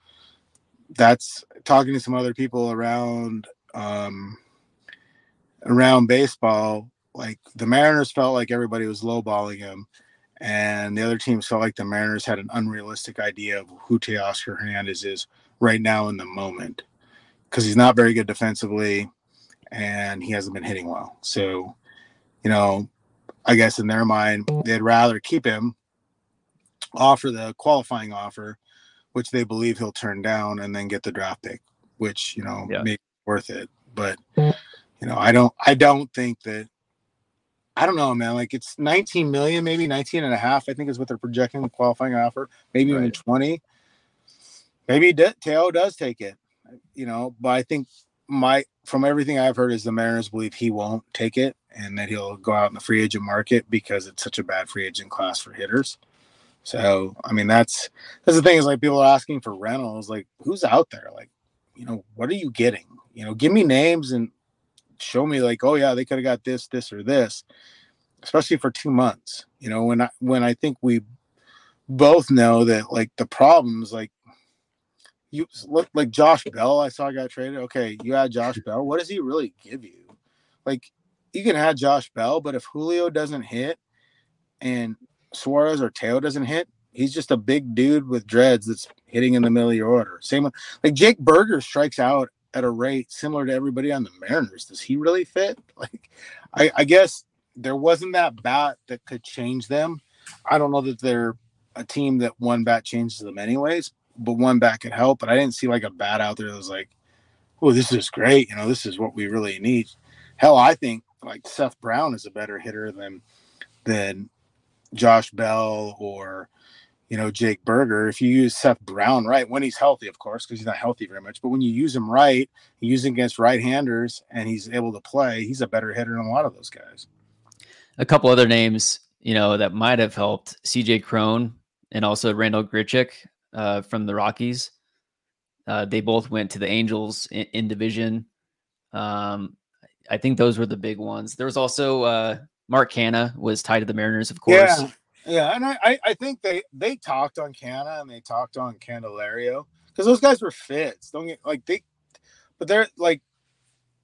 that's talking to some other people around um, around baseball. Like the Mariners felt like everybody was lowballing him, and the other teams felt like the Mariners had an unrealistic idea of who Teoscar Hernandez is right now in the moment because he's not very good defensively and he hasn't been hitting well. So, you know, I guess in their mind, they'd rather keep him, offer the qualifying offer, which they believe he'll turn down, and then get the draft pick, which you know yeah. make worth it. But you know, I don't, I don't think that I don't know, man. Like it's 19 million, maybe 19 and a half, I think is what they're projecting the qualifying offer, maybe right. even 20. Maybe Teo does take it, you know, but I think my from everything I've heard is the Mariners believe he won't take it and that he'll go out in the free agent market because it's such a bad free agent class for hitters. So I mean that's that's the thing is like people are asking for rentals, like who's out there? Like, you know, what are you getting? You know, give me names and show me like, oh yeah, they could have got this, this, or this, especially for two months. You know, when I when I think we both know that like the problems, like you look like Josh Bell, I saw guy traded. Okay, you had Josh Bell. What does he really give you? Like you can have Josh Bell, but if Julio doesn't hit and Suarez or Teo doesn't hit, he's just a big dude with dreads that's hitting in the middle of your order. Same with like Jake Burger strikes out at a rate similar to everybody on the Mariners. Does he really fit? Like, I, I guess there wasn't that bat that could change them. I don't know that they're a team that one bat changes them anyways, but one bat could help. But I didn't see like a bat out there that was like, oh, this is great. You know, this is what we really need. Hell, I think like Seth Brown is a better hitter than than Josh Bell or you know Jake Burger, If you use Seth Brown right when he's healthy, of course, because he's not healthy very much, but when you use him right, him against right-handers, and he's able to play, he's a better hitter than a lot of those guys. A couple other names, you know, that might have helped: C.J. Cron and also Randall Grichuk uh, from the Rockies. Uh, they both went to the Angels in, in division. Um, I think those were the big ones. There was also uh, Mark Canha was tied to the Mariners, of course. Yeah, yeah, and I, I think they they talked on Canha and they talked on Candelario because those guys were fits. Don't get like they, but they're like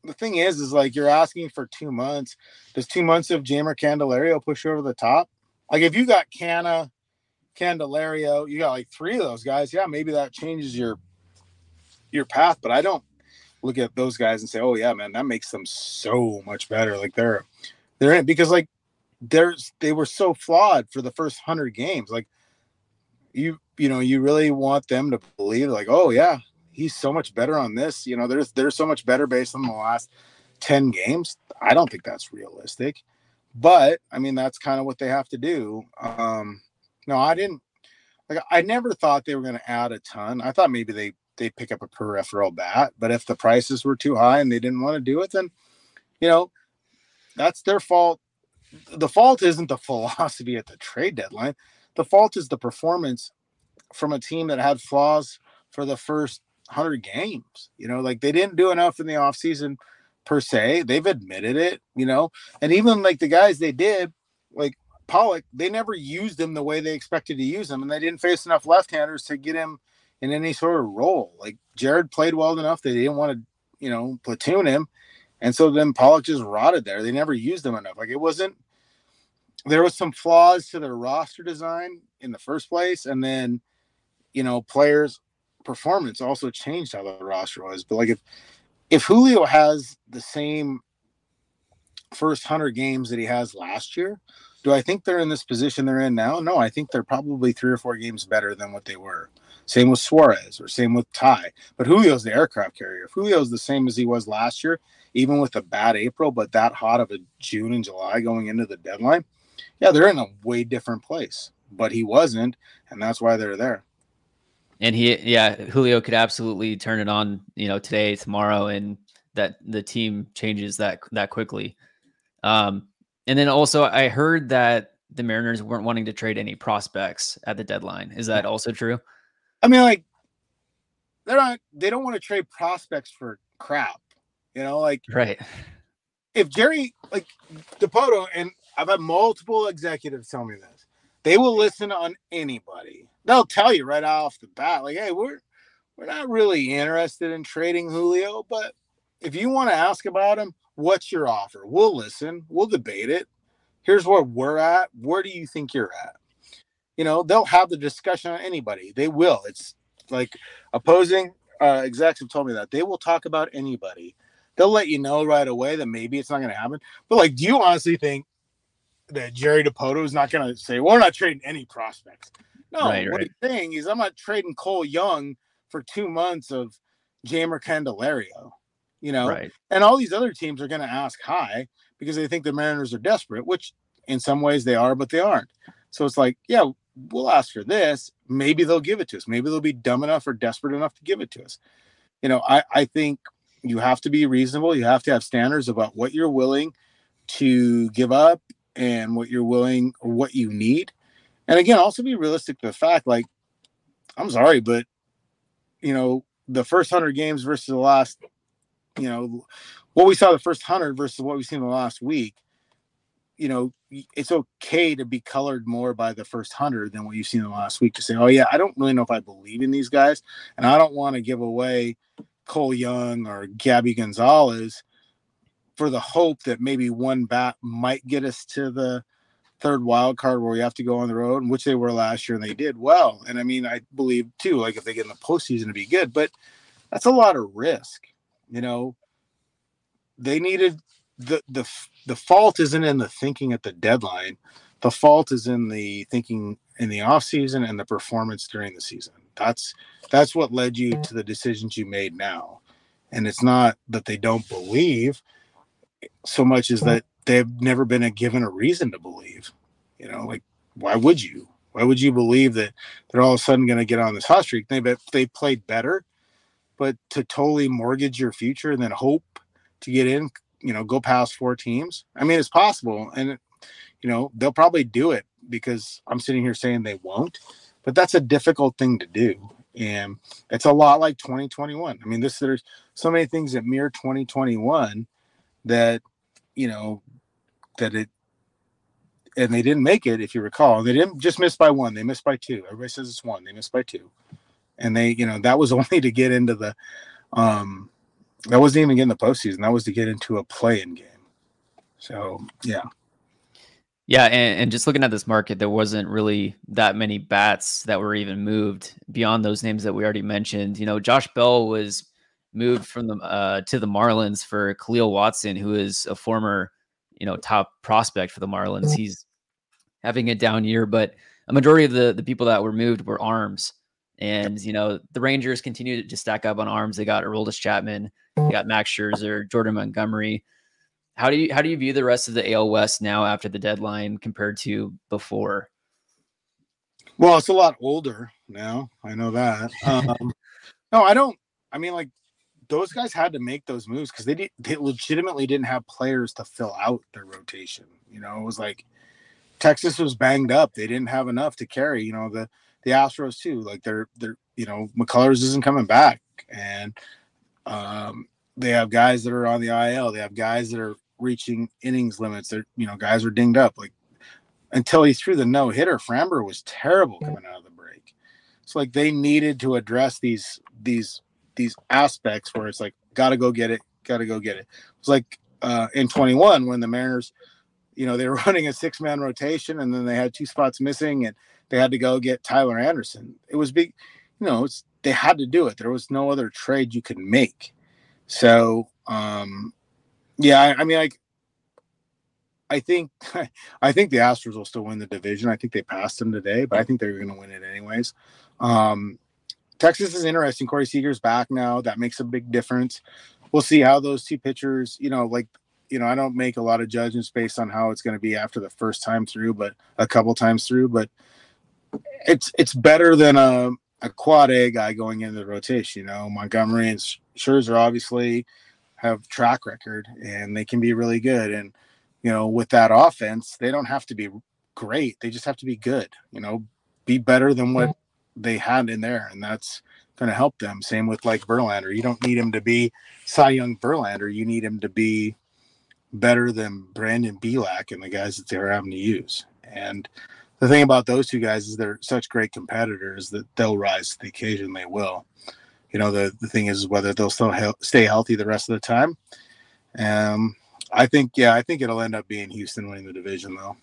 the thing is is like you're asking for two months. Does two months of Jeimer Candelario push you over the top? Like if you got Canha, Candelario, you got like three of those guys. Yeah, maybe that changes your your path, but I don't look at those guys and say, "Oh yeah, man, that makes them so much better." Like they're they're in because like there's they were so flawed for the first hundred games. Like you you know you really want them to believe like, "Oh yeah, he's so much better on this." You know, there's there's so much better based on the last ten games. I don't think that's realistic, but I mean that's kind of what they have to do. Um, no, I didn't. Like I never thought they were going to add a ton. I thought maybe they they pick up a peripheral bat. But if the prices were too high and they didn't want to do it, then you know that's their fault. The fault isn't the philosophy at the trade deadline. The fault is the performance from a team that had flaws for the first 100 games. You know, like they didn't do enough in the offseason per se. They've admitted it, you know, and even like the guys they did, like Pollock, they never used him the way they expected to use him, and they didn't face enough left-handers to get him in any sort of role. Like Jarred played well enough that they didn't want to, you know, platoon him. And so then Pollock just rotted there. They never used him enough. Like it wasn't there was some flaws to their roster design in the first place. And then, you know, players performance also changed how the roster was. But like if if Julio has the same first hundred games that he has last year, do I think they're in this position they're in now? No, I think they're probably three or four games better than what they were. Same with Suarez or same with Ty. But Julio's the aircraft carrier. If Julio's the same as he was last year, even with a bad April, but that hot of a June and July going into the deadline, yeah, they're in a way different place. But he wasn't, and that's why they're there. And he, yeah, Julio could absolutely turn it on, you know, today, tomorrow, and that the team changes that that quickly. Um, and then also, I heard that the Mariners weren't wanting to trade any prospects at the deadline. Is that also true? I mean, like they're not they don't want to trade prospects for crap. You know, like right. If Jerry like Dipoto and I've had multiple executives tell me this, they will listen on anybody. They'll tell you right off the bat, like, hey, we're we're not really interested in trading Julio, but if you want to ask about him, what's your offer? We'll listen, we'll debate it. Here's where we're at. Where do you think you're at? You know they'll have the discussion on anybody. They will. It's like opposing uh, execs have told me that. They will talk about anybody. They'll let you know right away that maybe it's not going to happen. But like do you honestly think that jerry dipoto is not going to say well, we're not trading any prospects. No right, what right. he's saying is i'm not trading cole young for two months of jeimer candelario you know? Right. and all these other teams are going to ask high because they think the mariners are desperate which in some ways they are but they aren't. So it's like yeah we'll ask for this. Maybe they'll give it to us. Maybe they'll be dumb enough or desperate enough to give it to us. You know, I, I think you have to be reasonable. You have to have standards about what you're willing to give up and what you're willing or what you need. And again, also be realistic to the fact like, I'm sorry, but you know, the first hundred games versus the last, you know, what we saw the first hundred versus what we've seen the last week you know, it's okay to be colored more by the first hundred than what you've seen in the last week to say, oh, yeah, I don't really know if I believe in these guys. And I don't want to give away Cole Young or Gabby Gonzalez for the hope that maybe one bat might get us to the third wild card where we have to go on the road, which they were last year and they did well. And I mean, I believe too, like if they get in the postseason to be good, but that's a lot of risk. You know, they needed the the the fault isn't in the thinking at the deadline. The fault is in the thinking in the off season and the performance during the season. That's that's what led you to the decisions you made now. And it's not that they don't believe so much as that they've never been a, given a reason to believe. You know, like why would you? Why would you believe that they're all of a sudden going to get on this hot streak? They they played better, but to totally mortgage your future and then hope to get in, you know, go past four teams. I mean, it's possible, and you know they'll probably do it because I'm sitting here saying they won't, but that's a difficult thing to do, and it's a lot like 2021. I mean, this there's so many things that mirror 2021 that you know that it and they didn't make it if you recall they didn't just miss by one they missed by two everybody says it's one they missed by two and they you know that was only to get into the um that wasn't even getting the postseason that was to get into a play-in game so yeah yeah and, and just looking at this market there wasn't really that many bats that were even moved beyond those names that we already mentioned you know josh bell was moved from the uh, to the Marlins for Kahlil Watson, who is a former, you know, top prospect for the Marlins. Mm-hmm. He's having a down year, but a majority of the the people that were moved were arms. And you know, the Rangers continue to stack up on arms. They got Aroldis Chapman, they got Max Scherzer, Jordan Montgomery. How do you how do you view the rest of the AL West now after the deadline compared to before? Well, it's a lot older now. I know that. Um, no, I don't. I mean, like those guys had to make those moves because they did, they legitimately didn't have players to fill out their rotation. You know, it was like Texas was banged up; they didn't have enough to carry. You know, the the Astros too. Like they're they're you know McCullers isn't coming back, and um, they have guys that are on the IL. They have guys that are reaching innings limits. They're you know guys are dinged up. Like until he threw the no hitter, Framber was terrible coming out of the break. So like they needed to address these these these aspects where it's like gotta go get it, gotta go get it. It's like uh, in 21 when the Mariners, you know, they were running a six man rotation and then they had two spots missing and they had to go get Tyler Anderson. It was big, you know, it's they had to do it. There was no other trade you could make. So um yeah, I, I mean like I think I think the Astros will still win the division. I think they passed them today, but I think they're going to win it anyways. Um, Texas is interesting. Corey Seager's back now. That makes a big difference. We'll see how those two pitchers, you know, like, you know, I don't make a lot of judgments based on how it's going to be after the first time through, but a couple times through. But it's it's better than a, a quad A guy going into the rotation. You know, Montgomery and Scherzer obviously have track record and they can be really good. And you know, with that offense, they don't have to be great. They just have to be good. You know, be better than what they had in there, and that's going to help them. Same with like Verlander. You don't need him to be Cy Young Verlander. You need him to be better than Brandon Bielak and the guys that they're having to use. And the thing about those two guys is they're such great competitors that they'll rise to the occasion. They will. You know, the, the thing is whether they'll still he- stay healthy the rest of the time. Um, I think, yeah, I think it'll end up being Houston winning the division, though.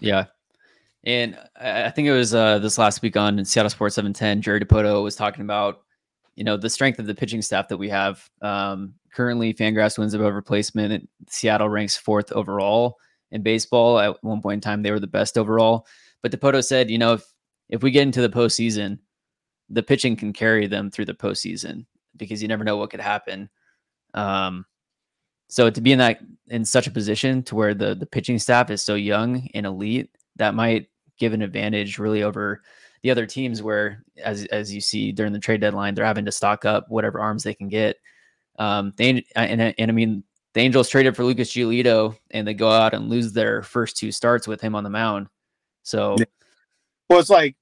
Yeah, and I think it was uh, this last week on Seattle Sports 710, Jerry Dipoto was talking about, you know, the strength of the pitching staff that we have. Um, currently, Fangraphs wins above replacement. Seattle ranks fourth overall in baseball. At one point in time, they were the best overall. But Dipoto said, you know, if if we get into the postseason, the pitching can carry them through the postseason because you never know what could happen. Um, so to be in that in such a position to where the the pitching staff is so young and elite that might give an advantage really over the other teams where as as you see during the trade deadline they're having to stock up whatever arms they can get um they and, and i mean the angels traded for lucas giolito and they go out and lose their first two starts with him on the mound. So well it's like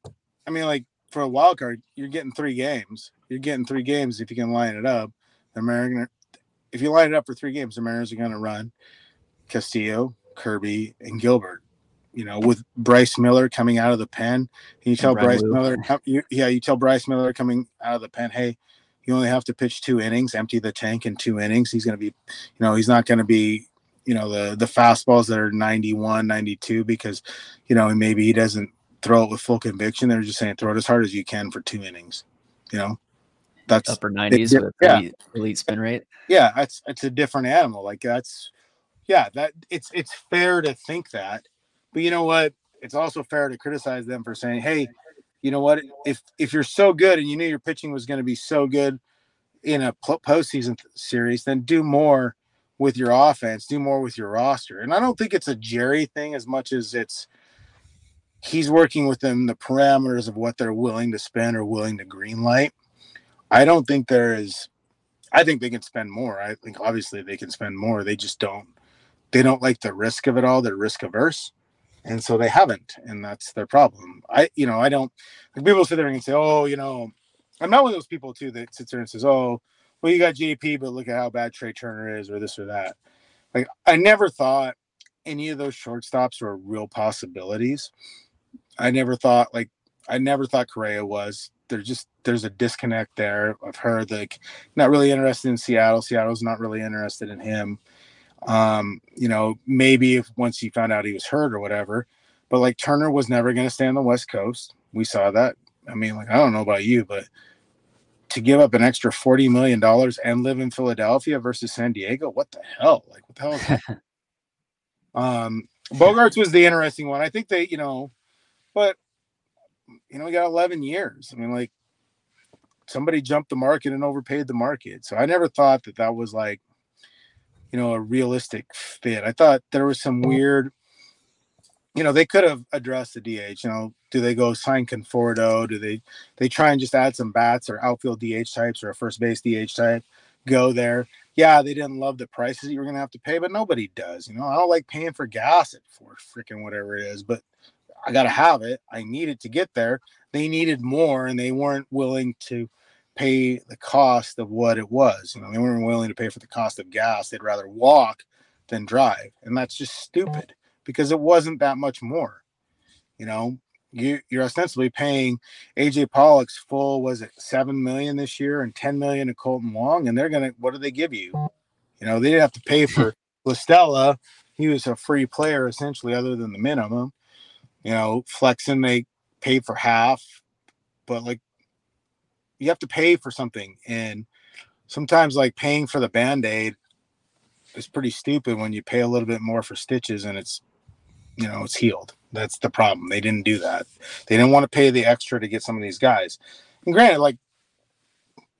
i mean like for a wild card you're getting three games. You're getting three games if you can line it up. The american if you line it up for three games the mariners are going to run castillo kirby and gilbert you know, with Bryce Miller coming out of the pen, you tell Bryce Miller, you, yeah, you tell Bryce Miller coming out of the pen, hey, You only have to pitch two innings, empty the tank in two innings. He's going to be, you know, he's not going to be, you know, the the fastballs that are 91, 92 because, you know, maybe he doesn't throw it with full conviction. They're just saying throw it as hard as you can for two innings. You know, that's upper 90s with yeah. elite, elite spin rate. Yeah, that's it's a different animal. Like that's yeah, that it's it's fair to think that. But you know what? It's also fair to criticize them for saying, "Hey, you know what? If if you're so good and you knew your pitching was going to be so good in a postseason series, then do more with your offense, do more with your roster." And I don't think it's a Jerry thing as much as it's he's working within the parameters of what they're willing to spend or willing to green light. I don't think there is I think they can spend more. I think obviously they can spend more. They just don't they don't like the risk of it all. They're risk averse. And so they haven't, and that's their problem. I you know, I don't like people sit there and say, Oh, you know, I'm not one of those people too that sits there and says, Oh, well, you got JP, but look at how bad trey Turner is, or this or that. Like I never thought any of those shortstops were real possibilities. I never thought like I never thought Correa was. There's just there's a disconnect there of her like not really interested in Seattle. Seattle's not really interested in him. Um, you know, maybe if once he found out he was hurt or whatever, but like Turner was never going to stay on the West Coast. We saw that. I mean, like I don't know about you, but to give up an extra forty million dollars and live in Philadelphia versus San Diego, what the hell? Like what the hell is that? um, Bogaerts was the interesting one. I think they, you know, but you know, we got 11 years. I mean, like somebody jumped the market and overpaid the market. So I never thought that that was like, you know, a realistic fit. I thought there was some mm-hmm. weird, you know, they could have addressed the DH. You know, do they go sign Conforto? Do they they try and just add some bats or outfield DH types or a first base DH type? Go there. Yeah, they didn't love the prices you were gonna have to pay, but nobody does. You know, I don't like paying for gas at for freaking whatever it is, but I got to have it. I needed to get there. They needed more, and they weren't willing to pay the cost of what it was. You know, they weren't willing to pay for the cost of gas. They'd rather walk than drive, and that's just stupid because it wasn't that much more. You know, you you're ostensibly paying AJ Pollock's full was it seven million this year and ten million to Kolten Wong, and they're gonna what do they give you? You know, they didn't have to pay for La Stella. He was a free player essentially, other than the minimum you know, Flexen they pay for half, but like you have to pay for something. And sometimes like paying for the band-aid is pretty stupid when you pay a little bit more for stitches and it's you know it's healed. That's the problem. They didn't do that. They didn't want to pay the extra to get some of these guys. And granted, like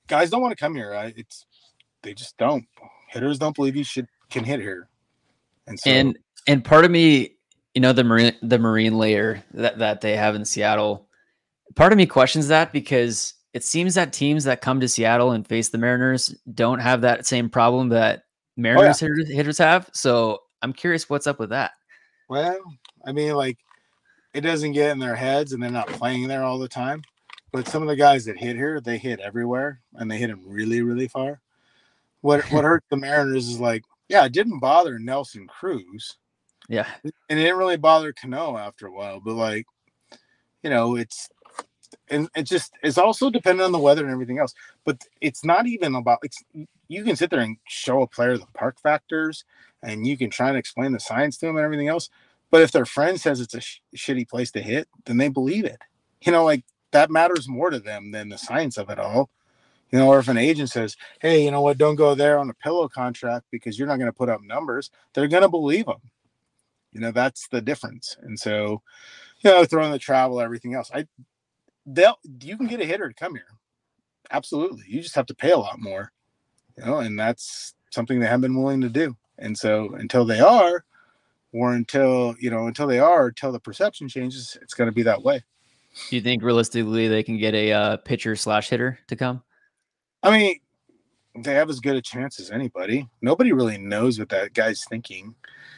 guys don't want to come here. It's they just don't. Hitters don't believe you should can hit here. And so and and part of me you know the marine the marine layer that, that they have in Seattle. Part of me questions that because it seems that teams that come to Seattle and face the Mariners don't have that same problem that Mariners oh, yeah. hitters, hitters have. So I'm curious what's up with that. Well, I mean, like it doesn't get in their heads and they're not playing there all the time. But some of the guys that hit here, they hit everywhere and they hit them really, really far. What what hurt the Mariners is like, yeah, it didn't bother Nelson Cruz yeah. And it didn't really bother Cano after a while, but like, you know, it's and it just it's also dependent on the weather and everything else. But it's not even about it's you can sit there and show a player the park factors and you can try and explain the science to them and everything else. But if their friend says it's a sh- shitty place to hit, then they believe it. You know, like that matters more to them than the science of it all. You know, or if an agent says, "Hey, you know what? Don't go there on a pillow contract because you're not going to put up numbers," they're going to believe them. You know, that's the difference. And so, you know, throwing the travel, everything else, I they'll you can get a hitter to come here. Absolutely. You just have to pay a lot more. You know, and that's something they haven't been willing to do. And so until they are, or until you know, until they are, until the perception changes, it's going to be that way. Do you think realistically they can get a uh, pitcher slash hitter to come? I mean, they have as good a chance as anybody. Nobody really knows what that guy's thinking.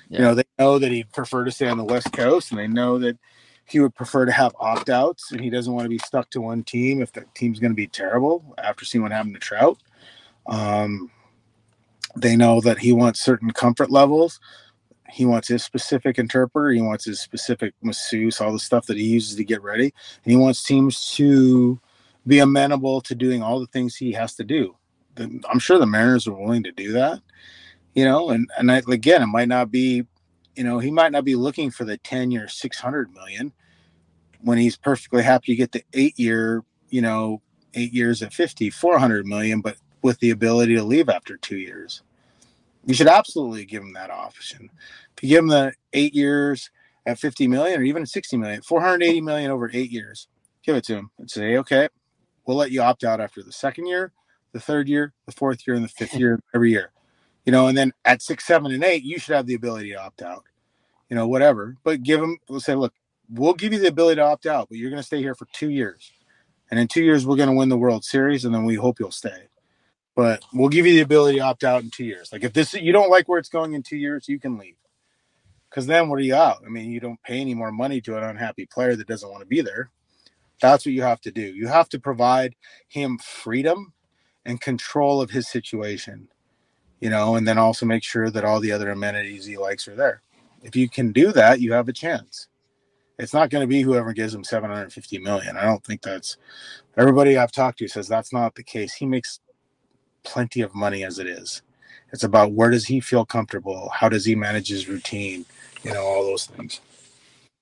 Yeah. You know, they know that he'd prefer to stay on the West Coast, and they know that he would prefer to have opt outs, and he doesn't want to be stuck to one team if the team's going to be terrible after seeing what happened to Trout. Um, they know that he wants certain comfort levels. He wants his specific interpreter. He wants his specific masseuse, all the stuff that he uses to get ready. And he wants teams to be amenable to doing all the things he has to do. I'm sure the Mariners are willing to do that, you know, and, and I, again, it might not be, you know, he might not be looking for the 10 year, 600 million when he's perfectly happy to get the eight year, you know, eight years at 50, 400 million, but with the ability to leave after two years. You should absolutely give him that option. If you give him the eight years at 50 million or even 60 million, 480 million over eight years, give it to him and say, okay, we'll let you opt out after the second year, the third year, the fourth year, and the fifth year every year. You know, and then at six, seven, and eight, you should have the ability to opt out. You know, whatever. But give them, we'll say, look, we'll give you the ability to opt out, but you're going to stay here for two years. And in two years, we're going to win the World Series, and then we hope you'll stay. But we'll give you the ability to opt out in two years. Like if this you don't like where it's going in two years, you can leave. Because then what are you out? I mean, you don't pay any more money to an unhappy player that doesn't want to be there. That's what you have to do. You have to provide him freedom and control of his situation, you know, and then also make sure that all the other amenities he likes are there. If you can do that, you have a chance. It's not going to be whoever gives him 750 million. I don't think that's everybody I've talked to says that's not the case. He makes plenty of money as it is. It's about where does he feel comfortable? How does he manage his routine? You know, all those things.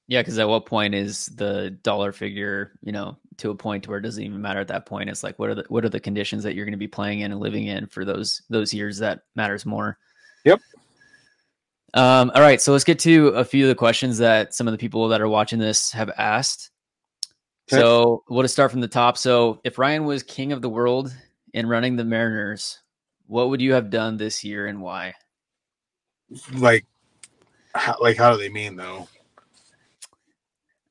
Yeah, because at what point is the dollar figure, you know, to a point where it doesn't even matter at that point? It's like what are the what are the conditions that you're going to be playing in and living in for those those years that matters more. Yep. Um, all right, so let's get to a few of the questions that some of the people that are watching this have asked. Okay. So we'll just start from the top. So if Ryan was king of the world in running the Mariners, what would you have done this year and why? Like, how, like how do they mean though?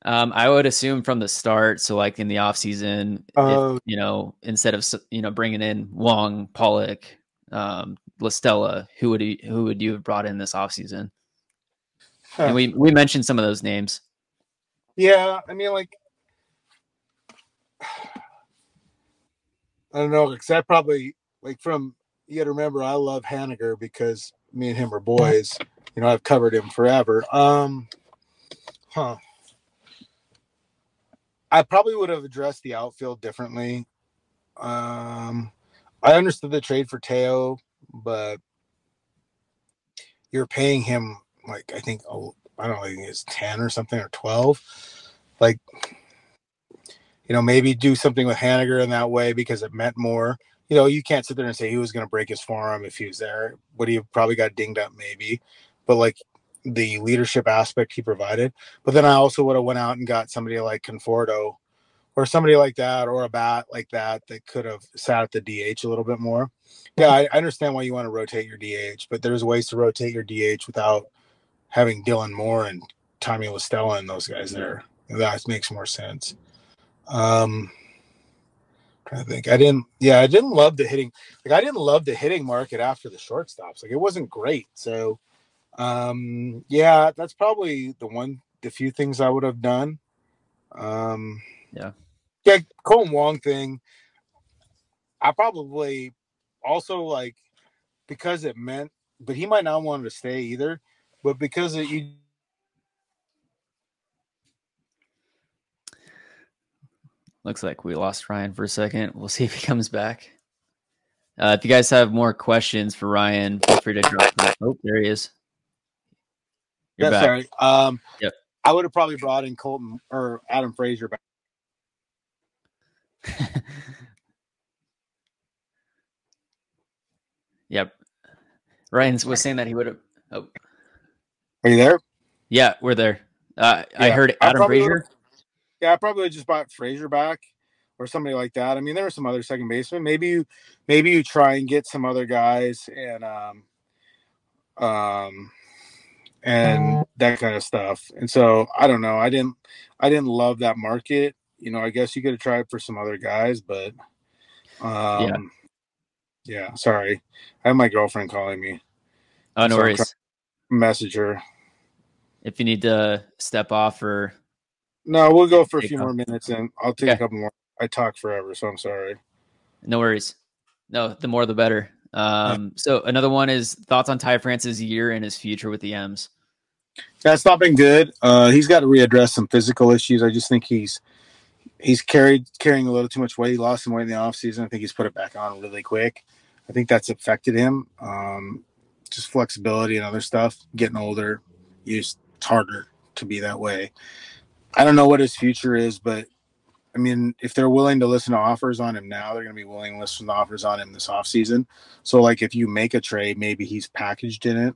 Um, I would assume from the start. So, like in the off season, uh, if, you know, instead of you know bringing in Wong, Pollock, um, La Stella, who would you, who would you have brought in this off season? Huh. And we we mentioned some of those names. Yeah, I mean, like, I don't know, because I probably like from you got to remember I love Haniger because me and him are boys. You know, I've covered him forever. Um, huh. I probably would have addressed the outfield differently. Um, I understood the trade for Teo, but you're paying him like I think oh, I don't know, I think it's ten or something or twelve. Like, you know, maybe do something with Haniger in that way because it meant more. You know, you can't sit there and say he was going to break his forearm if he was there. Would he have probably got dinged up? Maybe, but like the leadership aspect he provided. But then I also would have went out and got somebody like Conforto or somebody like that or a bat like that that could have sat at the DH a little bit more. Yeah, I, I understand why you want to rotate your DH, but there's ways to rotate your DH without having Dylan Moore and Tommy La Stella and those guys there. That makes more sense. Um I think I didn't yeah, I didn't love the hitting like I didn't love the hitting market after the shortstops. Like it wasn't great. So um, yeah, that's probably the one, the few things I would have done. Um, yeah, yeah, Kolten Wong thing. I probably also like because it meant, but he might not want to stay either. But because it, you Looks like we lost Ryan for a second. We'll see if he comes back. Uh, if you guys have more questions for Ryan, feel free to drop. Them. Oh, there he is. You're yeah, back. sorry. Um, yep. I would have probably brought in Kolten or Adam Frazier back. yep. Ryan was saying that he would have. Oh. Are you there? Yeah, we're there. Uh, yeah, I heard Adam I Frazier. Yeah, I probably just bought Frazier back or somebody like that. I mean, there are some other second basemen. Maybe you, maybe you try and get some other guys and um, um, and that kind of stuff. And so I don't know. I didn't I didn't love that market. You know, I guess you could have tried for some other guys, but um yeah. yeah, sorry. I have my girlfriend calling me. Oh no so worries. Message her. If you need to step off or No, we'll go for a few more minutes and I'll take okay. a couple more. I talk forever, so I'm sorry. No worries. No, the more the better. Um, so another one is thoughts on Ty France's year and his future with the M's. That's not been good. Uh, he's got to readdress some physical issues. I just think he's he's carried carrying a little too much weight. He lost some weight in the offseason. I think he's put it back on really quick. I think that's affected him. Um, just flexibility and other stuff. Getting older, it's harder to be that way. I don't know what his future is, but I mean, if they're willing to listen to offers on him now, they're going to be willing to listen to offers on him this offseason. So, like, if you make a trade, maybe he's packaged in it.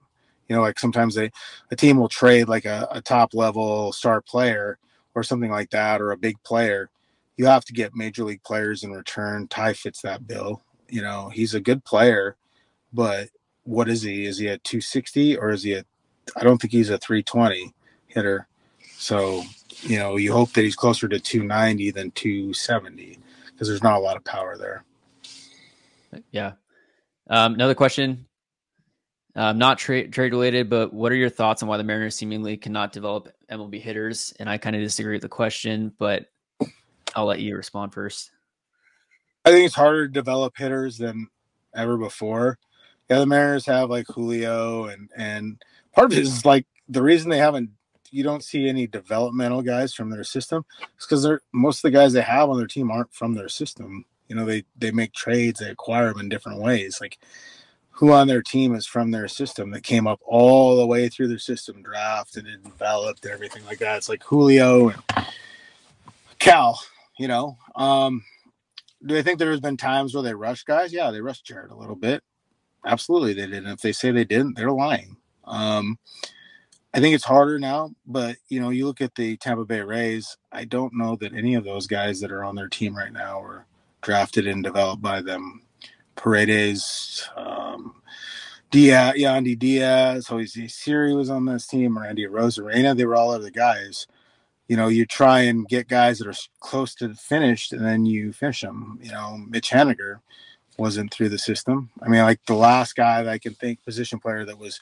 You know, like sometimes they, a team will trade like a, a top level star player or something like that, or a big player. You have to get major league players in return. Ty fits that bill. You know, he's a good player, but what is he? Is he a 260 or is he a? I don't think he's a 320 hitter. So you know, you hope that he's closer to 290 than 270 because there's not a lot of power there. Yeah. Um, another question, um, not trade trade related, but what are your thoughts on why the Mariners seemingly cannot develop MLB hitters? And I kind of disagree with the question, but I'll let you respond first. I think it's harder to develop hitters than ever before. Yeah, the Mariners have like Julio, and and part of it is like the reason they haven't you don't see any developmental guys from their system. It's because they're most of the guys they have on their team aren't from their system. You know, they they make trades, they acquire them in different ways. Like who on their team is from their system that came up all the way through their system, drafted and developed and everything like that. It's like Julio and Cal, you know. Um, do they think there's been times where they rushed guys? Yeah, they rushed Jarred a little bit. Absolutely, they did. And if they say they didn't, they're lying. Um, I think it's harder now, but you know, you look at the Tampa Bay Rays. I don't know that any of those guys that are on their team right now were drafted and developed by them. Paredes, um, Diaz, Yandy Diaz, Jose Siri was on this team, or Andy Arozarena. They were all other guys. You know, you try and get guys that are close to finished, and then you finish them. You know, Mitch Haniger wasn't through the system. I mean, like the last guy that I can think position player that was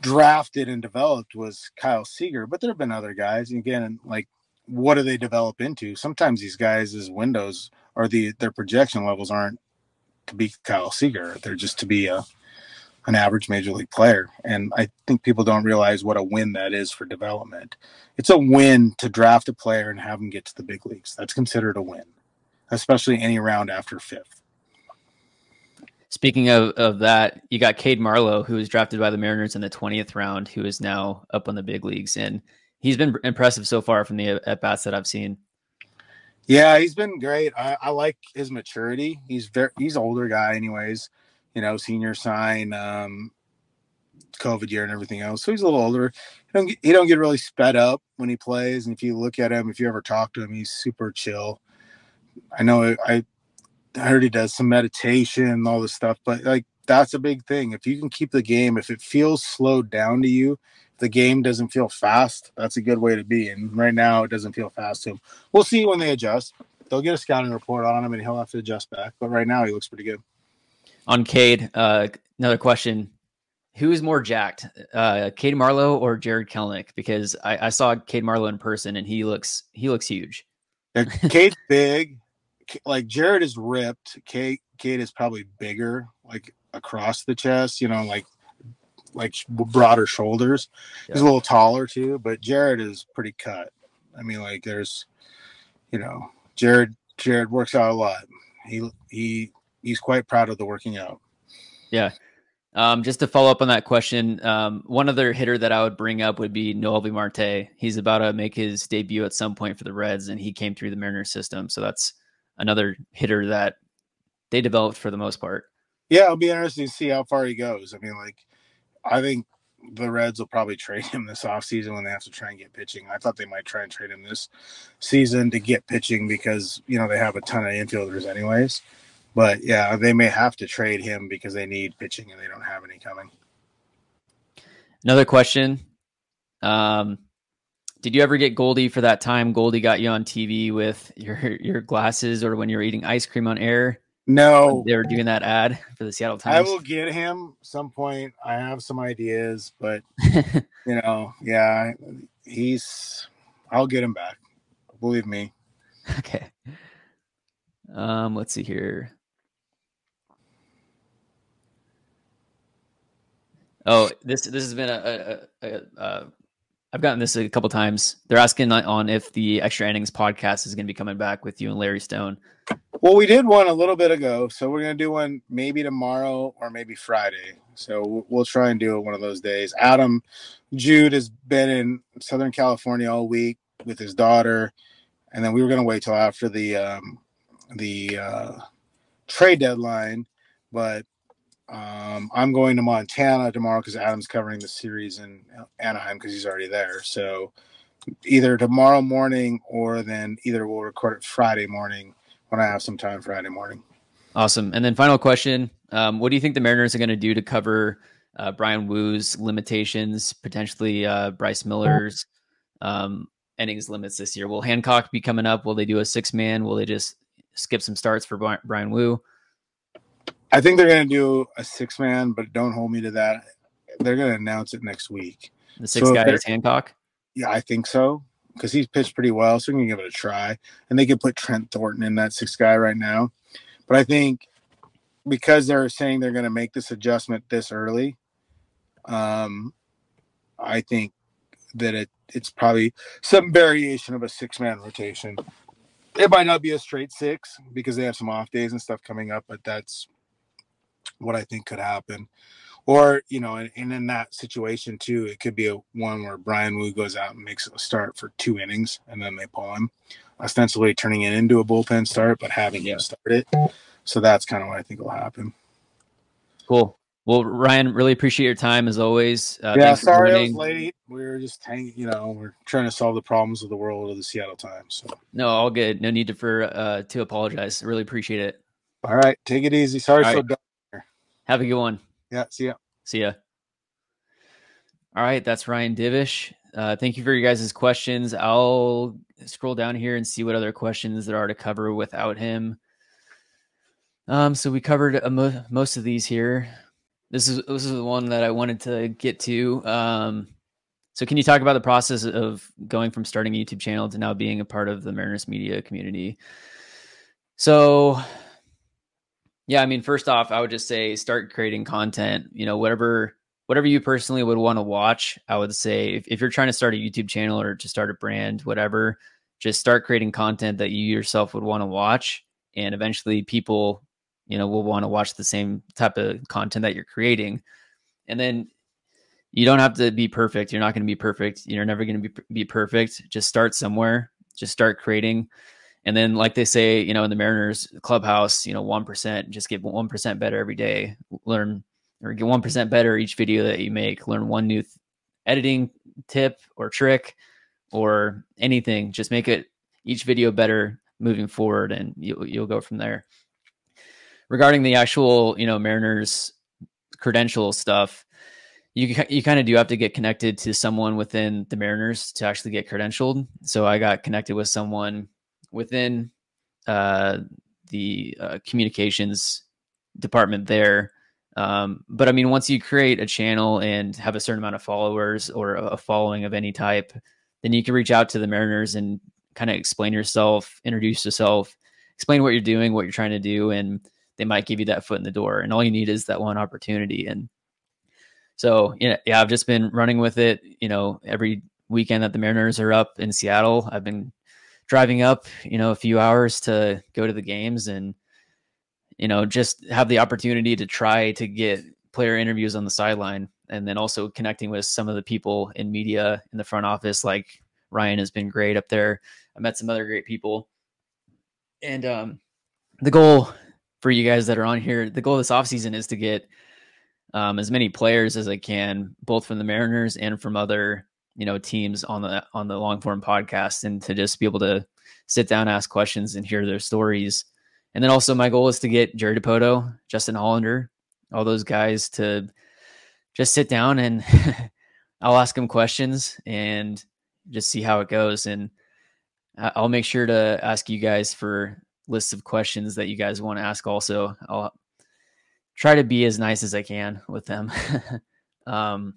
drafted and developed was Kyle Seager, but there have been other guys. And again, like what do they develop into? Sometimes these guys' windows or the their projection levels aren't to be Kyle Seager. They're just to be a an average major league player. And I think people don't realize what a win that is for development. It's a win to draft a player and have them get to the big leagues. That's considered a win, especially any round after fifth. Speaking of, of that, you got Cade Marlowe, who was drafted by the Mariners in the 20th round, who is now up on the big leagues. And he's been impressive so far from the at bats that I've seen. Yeah, he's been great. I, I like his maturity. He's very he's older guy, anyways. You know, senior sign, um, COVID year, and everything else. So he's a little older. He don't get, he don't get really sped up when he plays. And if you look at him, if you ever talk to him, he's super chill. I know I I heard he does some meditation and all this stuff, but like that's a big thing. If you can keep the game, if it feels slowed down to you, the game doesn't feel fast, that's a good way to be. And right now, it doesn't feel fast to him. We'll see when they adjust. They'll get a scouting report on him, and he'll have to adjust back. But right now, he looks pretty good. On Cade, uh, another question: Who is more jacked, uh, Cade Marlowe or Jarred Kelenic? Because I, I saw Cade Marlowe in person, and he looks he looks huge. Yeah, Cade's big like Jarred is ripped. Cade Cade is probably bigger, like across the chest. You know, like like broader shoulders. Yeah. He's a little taller too, but Jarred is pretty cut. I mean, like there's, you know, Jarred Jarred works out a lot. He he he's quite proud of the working out. Yeah. Um, just to follow up on that question, um, one other hitter that I would bring up would be Noelvi Marte. He's about to make his debut at some point for the Reds, and he came through the Mariners system. So that's another hitter that they developed for the most part. Yeah, it'll be interesting to see how far he goes. I mean, like, I think the Reds will probably trade him this offseason when they have to try and get pitching. I thought they might try and trade him this season to get pitching because, you know, they have a ton of infielders anyways. But yeah, they may have to trade him because they need pitching and they don't have any coming. Another question. Um, did you ever get Goldie for that time Goldie got you on TV with your your glasses or when you were eating ice cream on air? No. They were doing that ad for the Seattle Times. I will get him some point. I have some ideas, but you know, yeah, he's I'll get him back. Believe me. Okay. Um, let's see here. Oh, this this has been a, a, a, a I've gotten this a couple times. They're asking on if the Extra Innings podcast is going to be coming back with you and Larry Stone. Well, we did one a little bit ago, so we're going to do one maybe tomorrow or maybe Friday. So we'll try and do it one of those days. Adam Jude has been in Southern California all week with his daughter, and then we were going to wait till after the um, the uh, trade deadline, but um, I'm going to Montana tomorrow because Adam's covering the series in Anaheim because he's already there. So either tomorrow morning or then either we'll record it Friday morning when I have some time Friday morning. Awesome. And then final question: um, What do you think the Mariners are going to do to cover uh, Bryan Woo's limitations, potentially uh, Bryce Miller's um, innings limits this year? Will Hancock be coming up? Will they do a six man? Will they just skip some starts for Bryan Woo? I think they're going to do a six man, but don't hold me to that. They're going to announce it next week. The six so guy is Hancock. Yeah, I think so because he's pitched pretty well, so we can give it a try. And they could put Trent Thornton in that six guy right now, but I think because they're saying they're going to make this adjustment this early, um, I think that it it's probably some variation of a six man rotation. It might not be a straight six because they have some off days and stuff coming up, but that's what I think could happen. Or, you know, and, and in that situation too, it could be a one where Bryan Woo goes out and makes a start for two innings and then they pull him, ostensibly turning it into a bullpen start, but having yeah. him start it. So that's kind of what I think will happen. Cool. Well, Ryan, really appreciate your time as always. Uh, yeah, sorry I was late. We were just hanging, you know, we're trying to solve the problems of the world of the Seattle Times. So no, all good. No need to for uh, to apologize. Really appreciate it. All right, take it easy. Sorry all so right. Have a good one. Yeah. See ya. See ya. All right. That's Ryan Divish. Uh, thank you for your guys' questions. I'll scroll down here and see what other questions there are to cover without him. Um, so we covered mo- most of these here. This is this is the one that I wanted to get to. Um, so can you talk about the process of going from starting a YouTube channel to now being a part of the Mariners media community? So yeah, I mean, first off, I would just say start creating content. You know, whatever whatever you personally would want to watch. I would say if, if you're trying to start a YouTube channel or to start a brand, whatever, just start creating content that you yourself would want to watch, and eventually people, you know, will want to watch the same type of content that you're creating. And then you don't have to be perfect. You're not going to be perfect. You're never going to be be perfect. Just start somewhere. Just start creating and then, like they say, you know, in the Mariners clubhouse, you know, 1%, just get 1% better every day. Learn or get 1% better each video that you make. Learn one new th- editing tip or trick or anything. Just make it each video better moving forward and you, you'll go from there. Regarding the actual, you know, Mariners credential stuff, you you kind of do have to get connected to someone within the Mariners to actually get credentialed. So I got connected with someone within uh, the uh, communications department there. Um, but I mean, once you create a channel and have a certain amount of followers or a following of any type, then you can reach out to the Mariners and kind of explain yourself, introduce yourself, explain what you're doing, what you're trying to do, and they might give you that foot in the door. And all you need is that one opportunity. And so, know, yeah, I've just been running with it. You know, every weekend that the Mariners are up in Seattle, I've been driving up, you know, a few hours to go to the games and, you know, just have the opportunity to try to get player interviews on the sideline and then also connecting with some of the people in media in the front office. Like Ryan has been great up there. I met some other great people. And um, the goal for you guys that are on here, the goal this offseason is to get um, as many players as I can, both from the Mariners and from other you know teams on the on the long form podcast and to just be able to sit down ask questions and hear their stories. And then also my goal is to get jerry dipoto justin hollander all those guys to just sit down and i'll ask them questions and just see how it goes. And i'll make sure to ask you guys for lists of questions that you guys want to ask also. I'll try to be as nice as i can with them. Um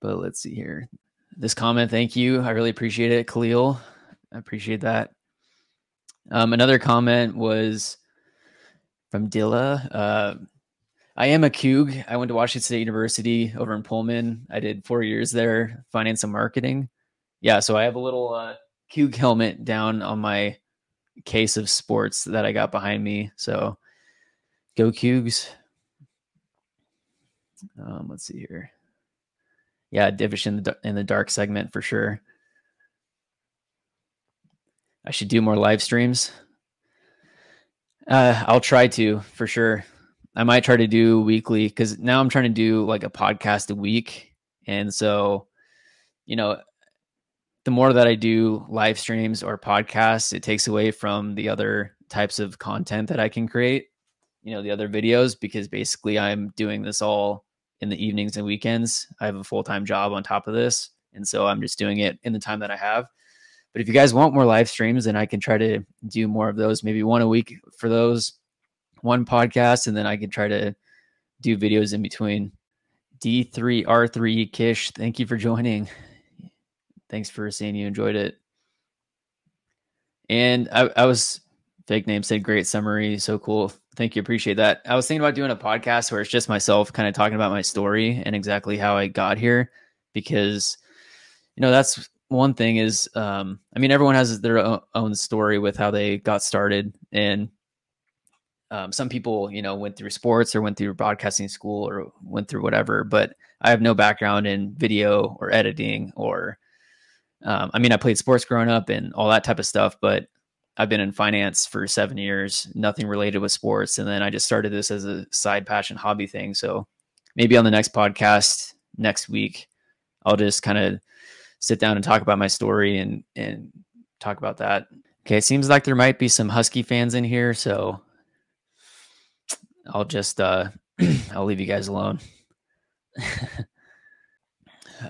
but let's see here. This comment, thank you. I really appreciate it, Khalil. I appreciate that. Um, another comment was from Dilla. Uh, I am a Coug. I went to Washington State University over in Pullman. I did four years there, finance and marketing. Yeah, so I have a little uh, Coug helmet down on my case of sports that I got behind me. So go Cougs. Um, let's see here. Yeah, Divish in the in the dark segment for sure. I should do more live streams. Uh, I'll try to for sure. I might try to do weekly because now I'm trying to do like a podcast a week, and so you know, the more that I do live streams or podcasts, it takes away from the other types of content that I can create. You know, the other videos because basically I'm doing this all in the evenings and weekends. I have a full time job on top of this. And so I'm just doing it in the time that I have. But if you guys want more live streams, then I can try to do more of those, maybe one a week for those, one podcast, and then I can try to do videos in between. D3R3 Kish, thank you for joining. Thanks for saying you enjoyed it. And I, I was fake name said great summary. So cool. Thank you. Appreciate that. I was thinking about doing a podcast where it's just myself kind of talking about my story and exactly how I got here because, you know, that's one thing is, um, I mean, everyone has their own story with how they got started. And um, some people, you know, went through sports or went through broadcasting school or went through whatever, but I have no background in video or editing or, um, I mean, I played sports growing up and all that type of stuff, but I've been in finance for seven years, nothing related with sports. And then I just started this as a side passion hobby thing. So maybe on the next podcast next week, I'll just kind of sit down and talk about my story and, and talk about that. Okay. It seems like there might be some Husky fans in here. So I'll just, uh, I'll leave you guys alone.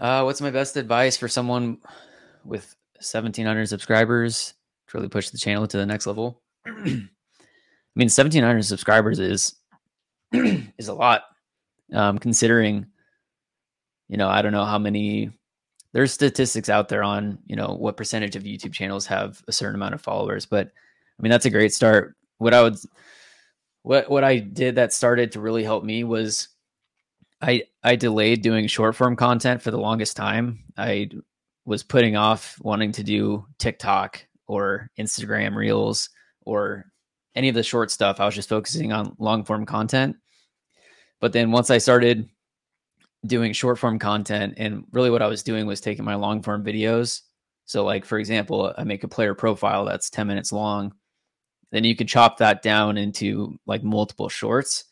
uh, what's my best advice for someone with 1700 subscribers? To really push the channel to the next level. I mean, 1700 subscribers is is a lot, um, considering, you know, I don't know how many. There's statistics out there on you know what percentage of YouTube channels have a certain amount of followers, but I mean that's a great start. What I would, what what I did that started to really help me was, I I delayed doing short form content for the longest time. I was putting off wanting to do TikTok or Instagram Reels or any of the short stuff. I was just focusing on long form content. But then once I started doing short form content, and really what I was doing was taking my long form videos. So, like, for example, I make a player profile that's 10 minutes long. Then you could chop that down into like multiple shorts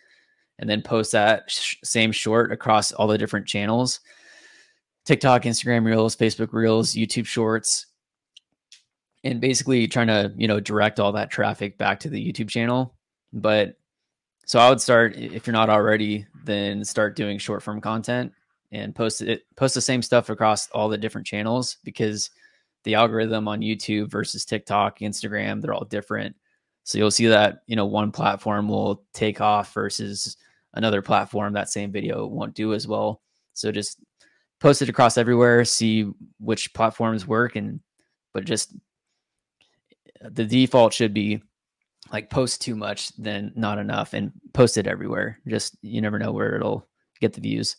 and then post that sh- same short across all the different channels TikTok, Instagram Reels, Facebook Reels, YouTube Shorts, and basically trying to you know direct all that traffic back to the youtube channel. But so i would start if you're not already then start doing short form content and post it post the same stuff across all the different channels because the algorithm on youtube versus tiktok instagram they're all different. So you'll see that you know one platform will take off versus another platform that same video won't do as well. So just post it across everywhere see which platforms work and but just the default should be like post too much then not enough and post it everywhere. Just you never know where it'll get the views.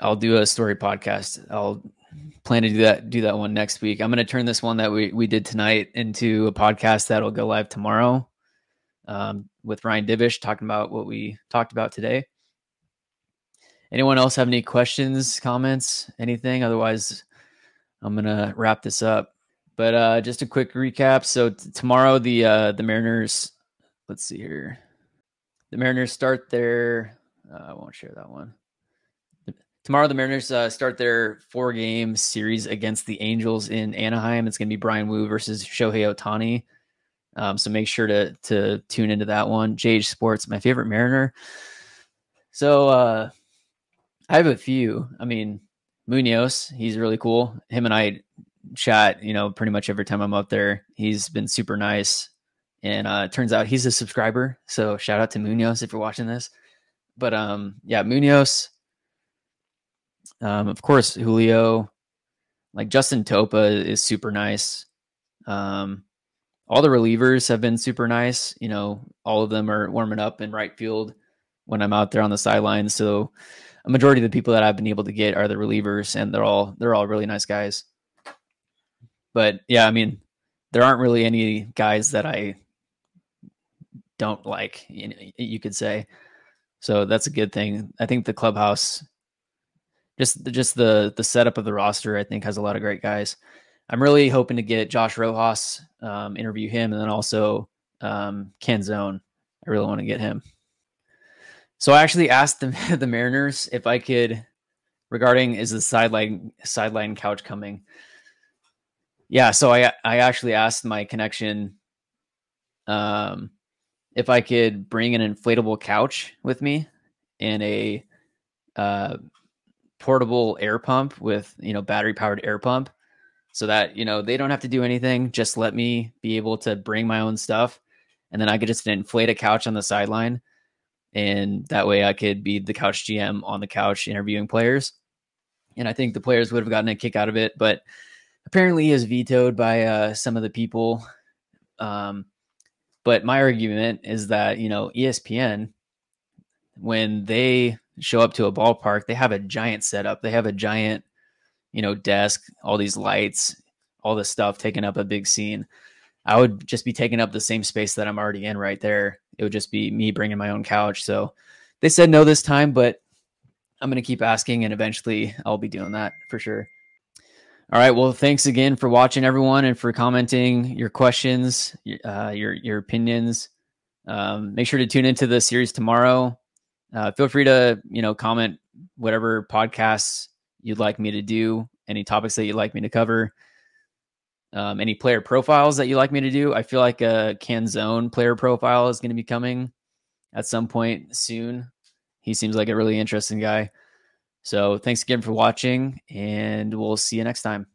I'll do a story podcast. I'll plan to do that do that one next week. I'm going to turn this one that we, we did tonight into a podcast that'll go live tomorrow um, with ryan divish talking about what we talked about today. Anyone else have any questions comments anything? Otherwise i'm going to wrap this up but uh, just a quick recap. So t- tomorrow the uh, the Mariners. Let's see here. The Mariners start their. Uh, I won't share that one. Tomorrow the Mariners uh, start their four game series against the Angels in Anaheim. It's going to be Bryan Woo versus Shohei Ohtani. Um, so make sure to to tune into that one. JH Sports, my favorite Mariner. So uh, I have a few. I mean, Munoz, he's really cool. Him and I chat, you know, pretty much every time I'm up there. He's been super nice. And uh turns out he's a subscriber. So shout out to Munoz if you're watching this. But um yeah, Munoz. Um, of course, Julio, like Justin Topa is super nice. Um, all the relievers have been super nice. You know, all of them are warming up in right field. when I'm out there on the sidelines. So a majority of the people that I've been able to get are the relievers, and they're all they're all really nice guys. But yeah, I mean, there aren't really any guys that I don't like. You could say, so that's a good thing. I think the clubhouse, just just the the setup of the roster, I think has a lot of great guys. I'm really hoping to get Josh Rojas, um, interview him, and then also um, Zone. I really want to get him. So I actually asked the, the Mariners if I could regarding is the sideline sideline couch coming. Yeah, so I I actually asked my connection um if I could bring an inflatable couch with me and a uh portable air pump with, you know, battery powered air pump so that, you know, they don't have to do anything, just let me be able to bring my own stuff and then I could just inflate a couch on the sideline and that way I could be the couch GM on the couch interviewing players. And I think the players would have gotten a kick out of it, but apparently is vetoed by uh, some of the people. Um, but my argument is that you know ESPN, when they show up to a ballpark, they have a giant setup. They have a giant, you know, desk, all these lights, all this stuff taking up a big scene. I would just be taking up the same space that I'm already in right there. It would just be me bringing my own couch. So they said no this time, but I'm going to keep asking and eventually I'll be doing that for sure. All right. Well, thanks again for watching, everyone, and for commenting your questions, uh, your your opinions. Um, make sure to tune into the series tomorrow. Uh, feel free to you know comment whatever podcasts you'd like me to do, any topics that you'd like me to cover um, any player profiles that you like me to do. I feel like a Canzone player profile is going to be coming at some point soon. He seems like a really interesting guy. So thanks again for watching, and we'll see you next time.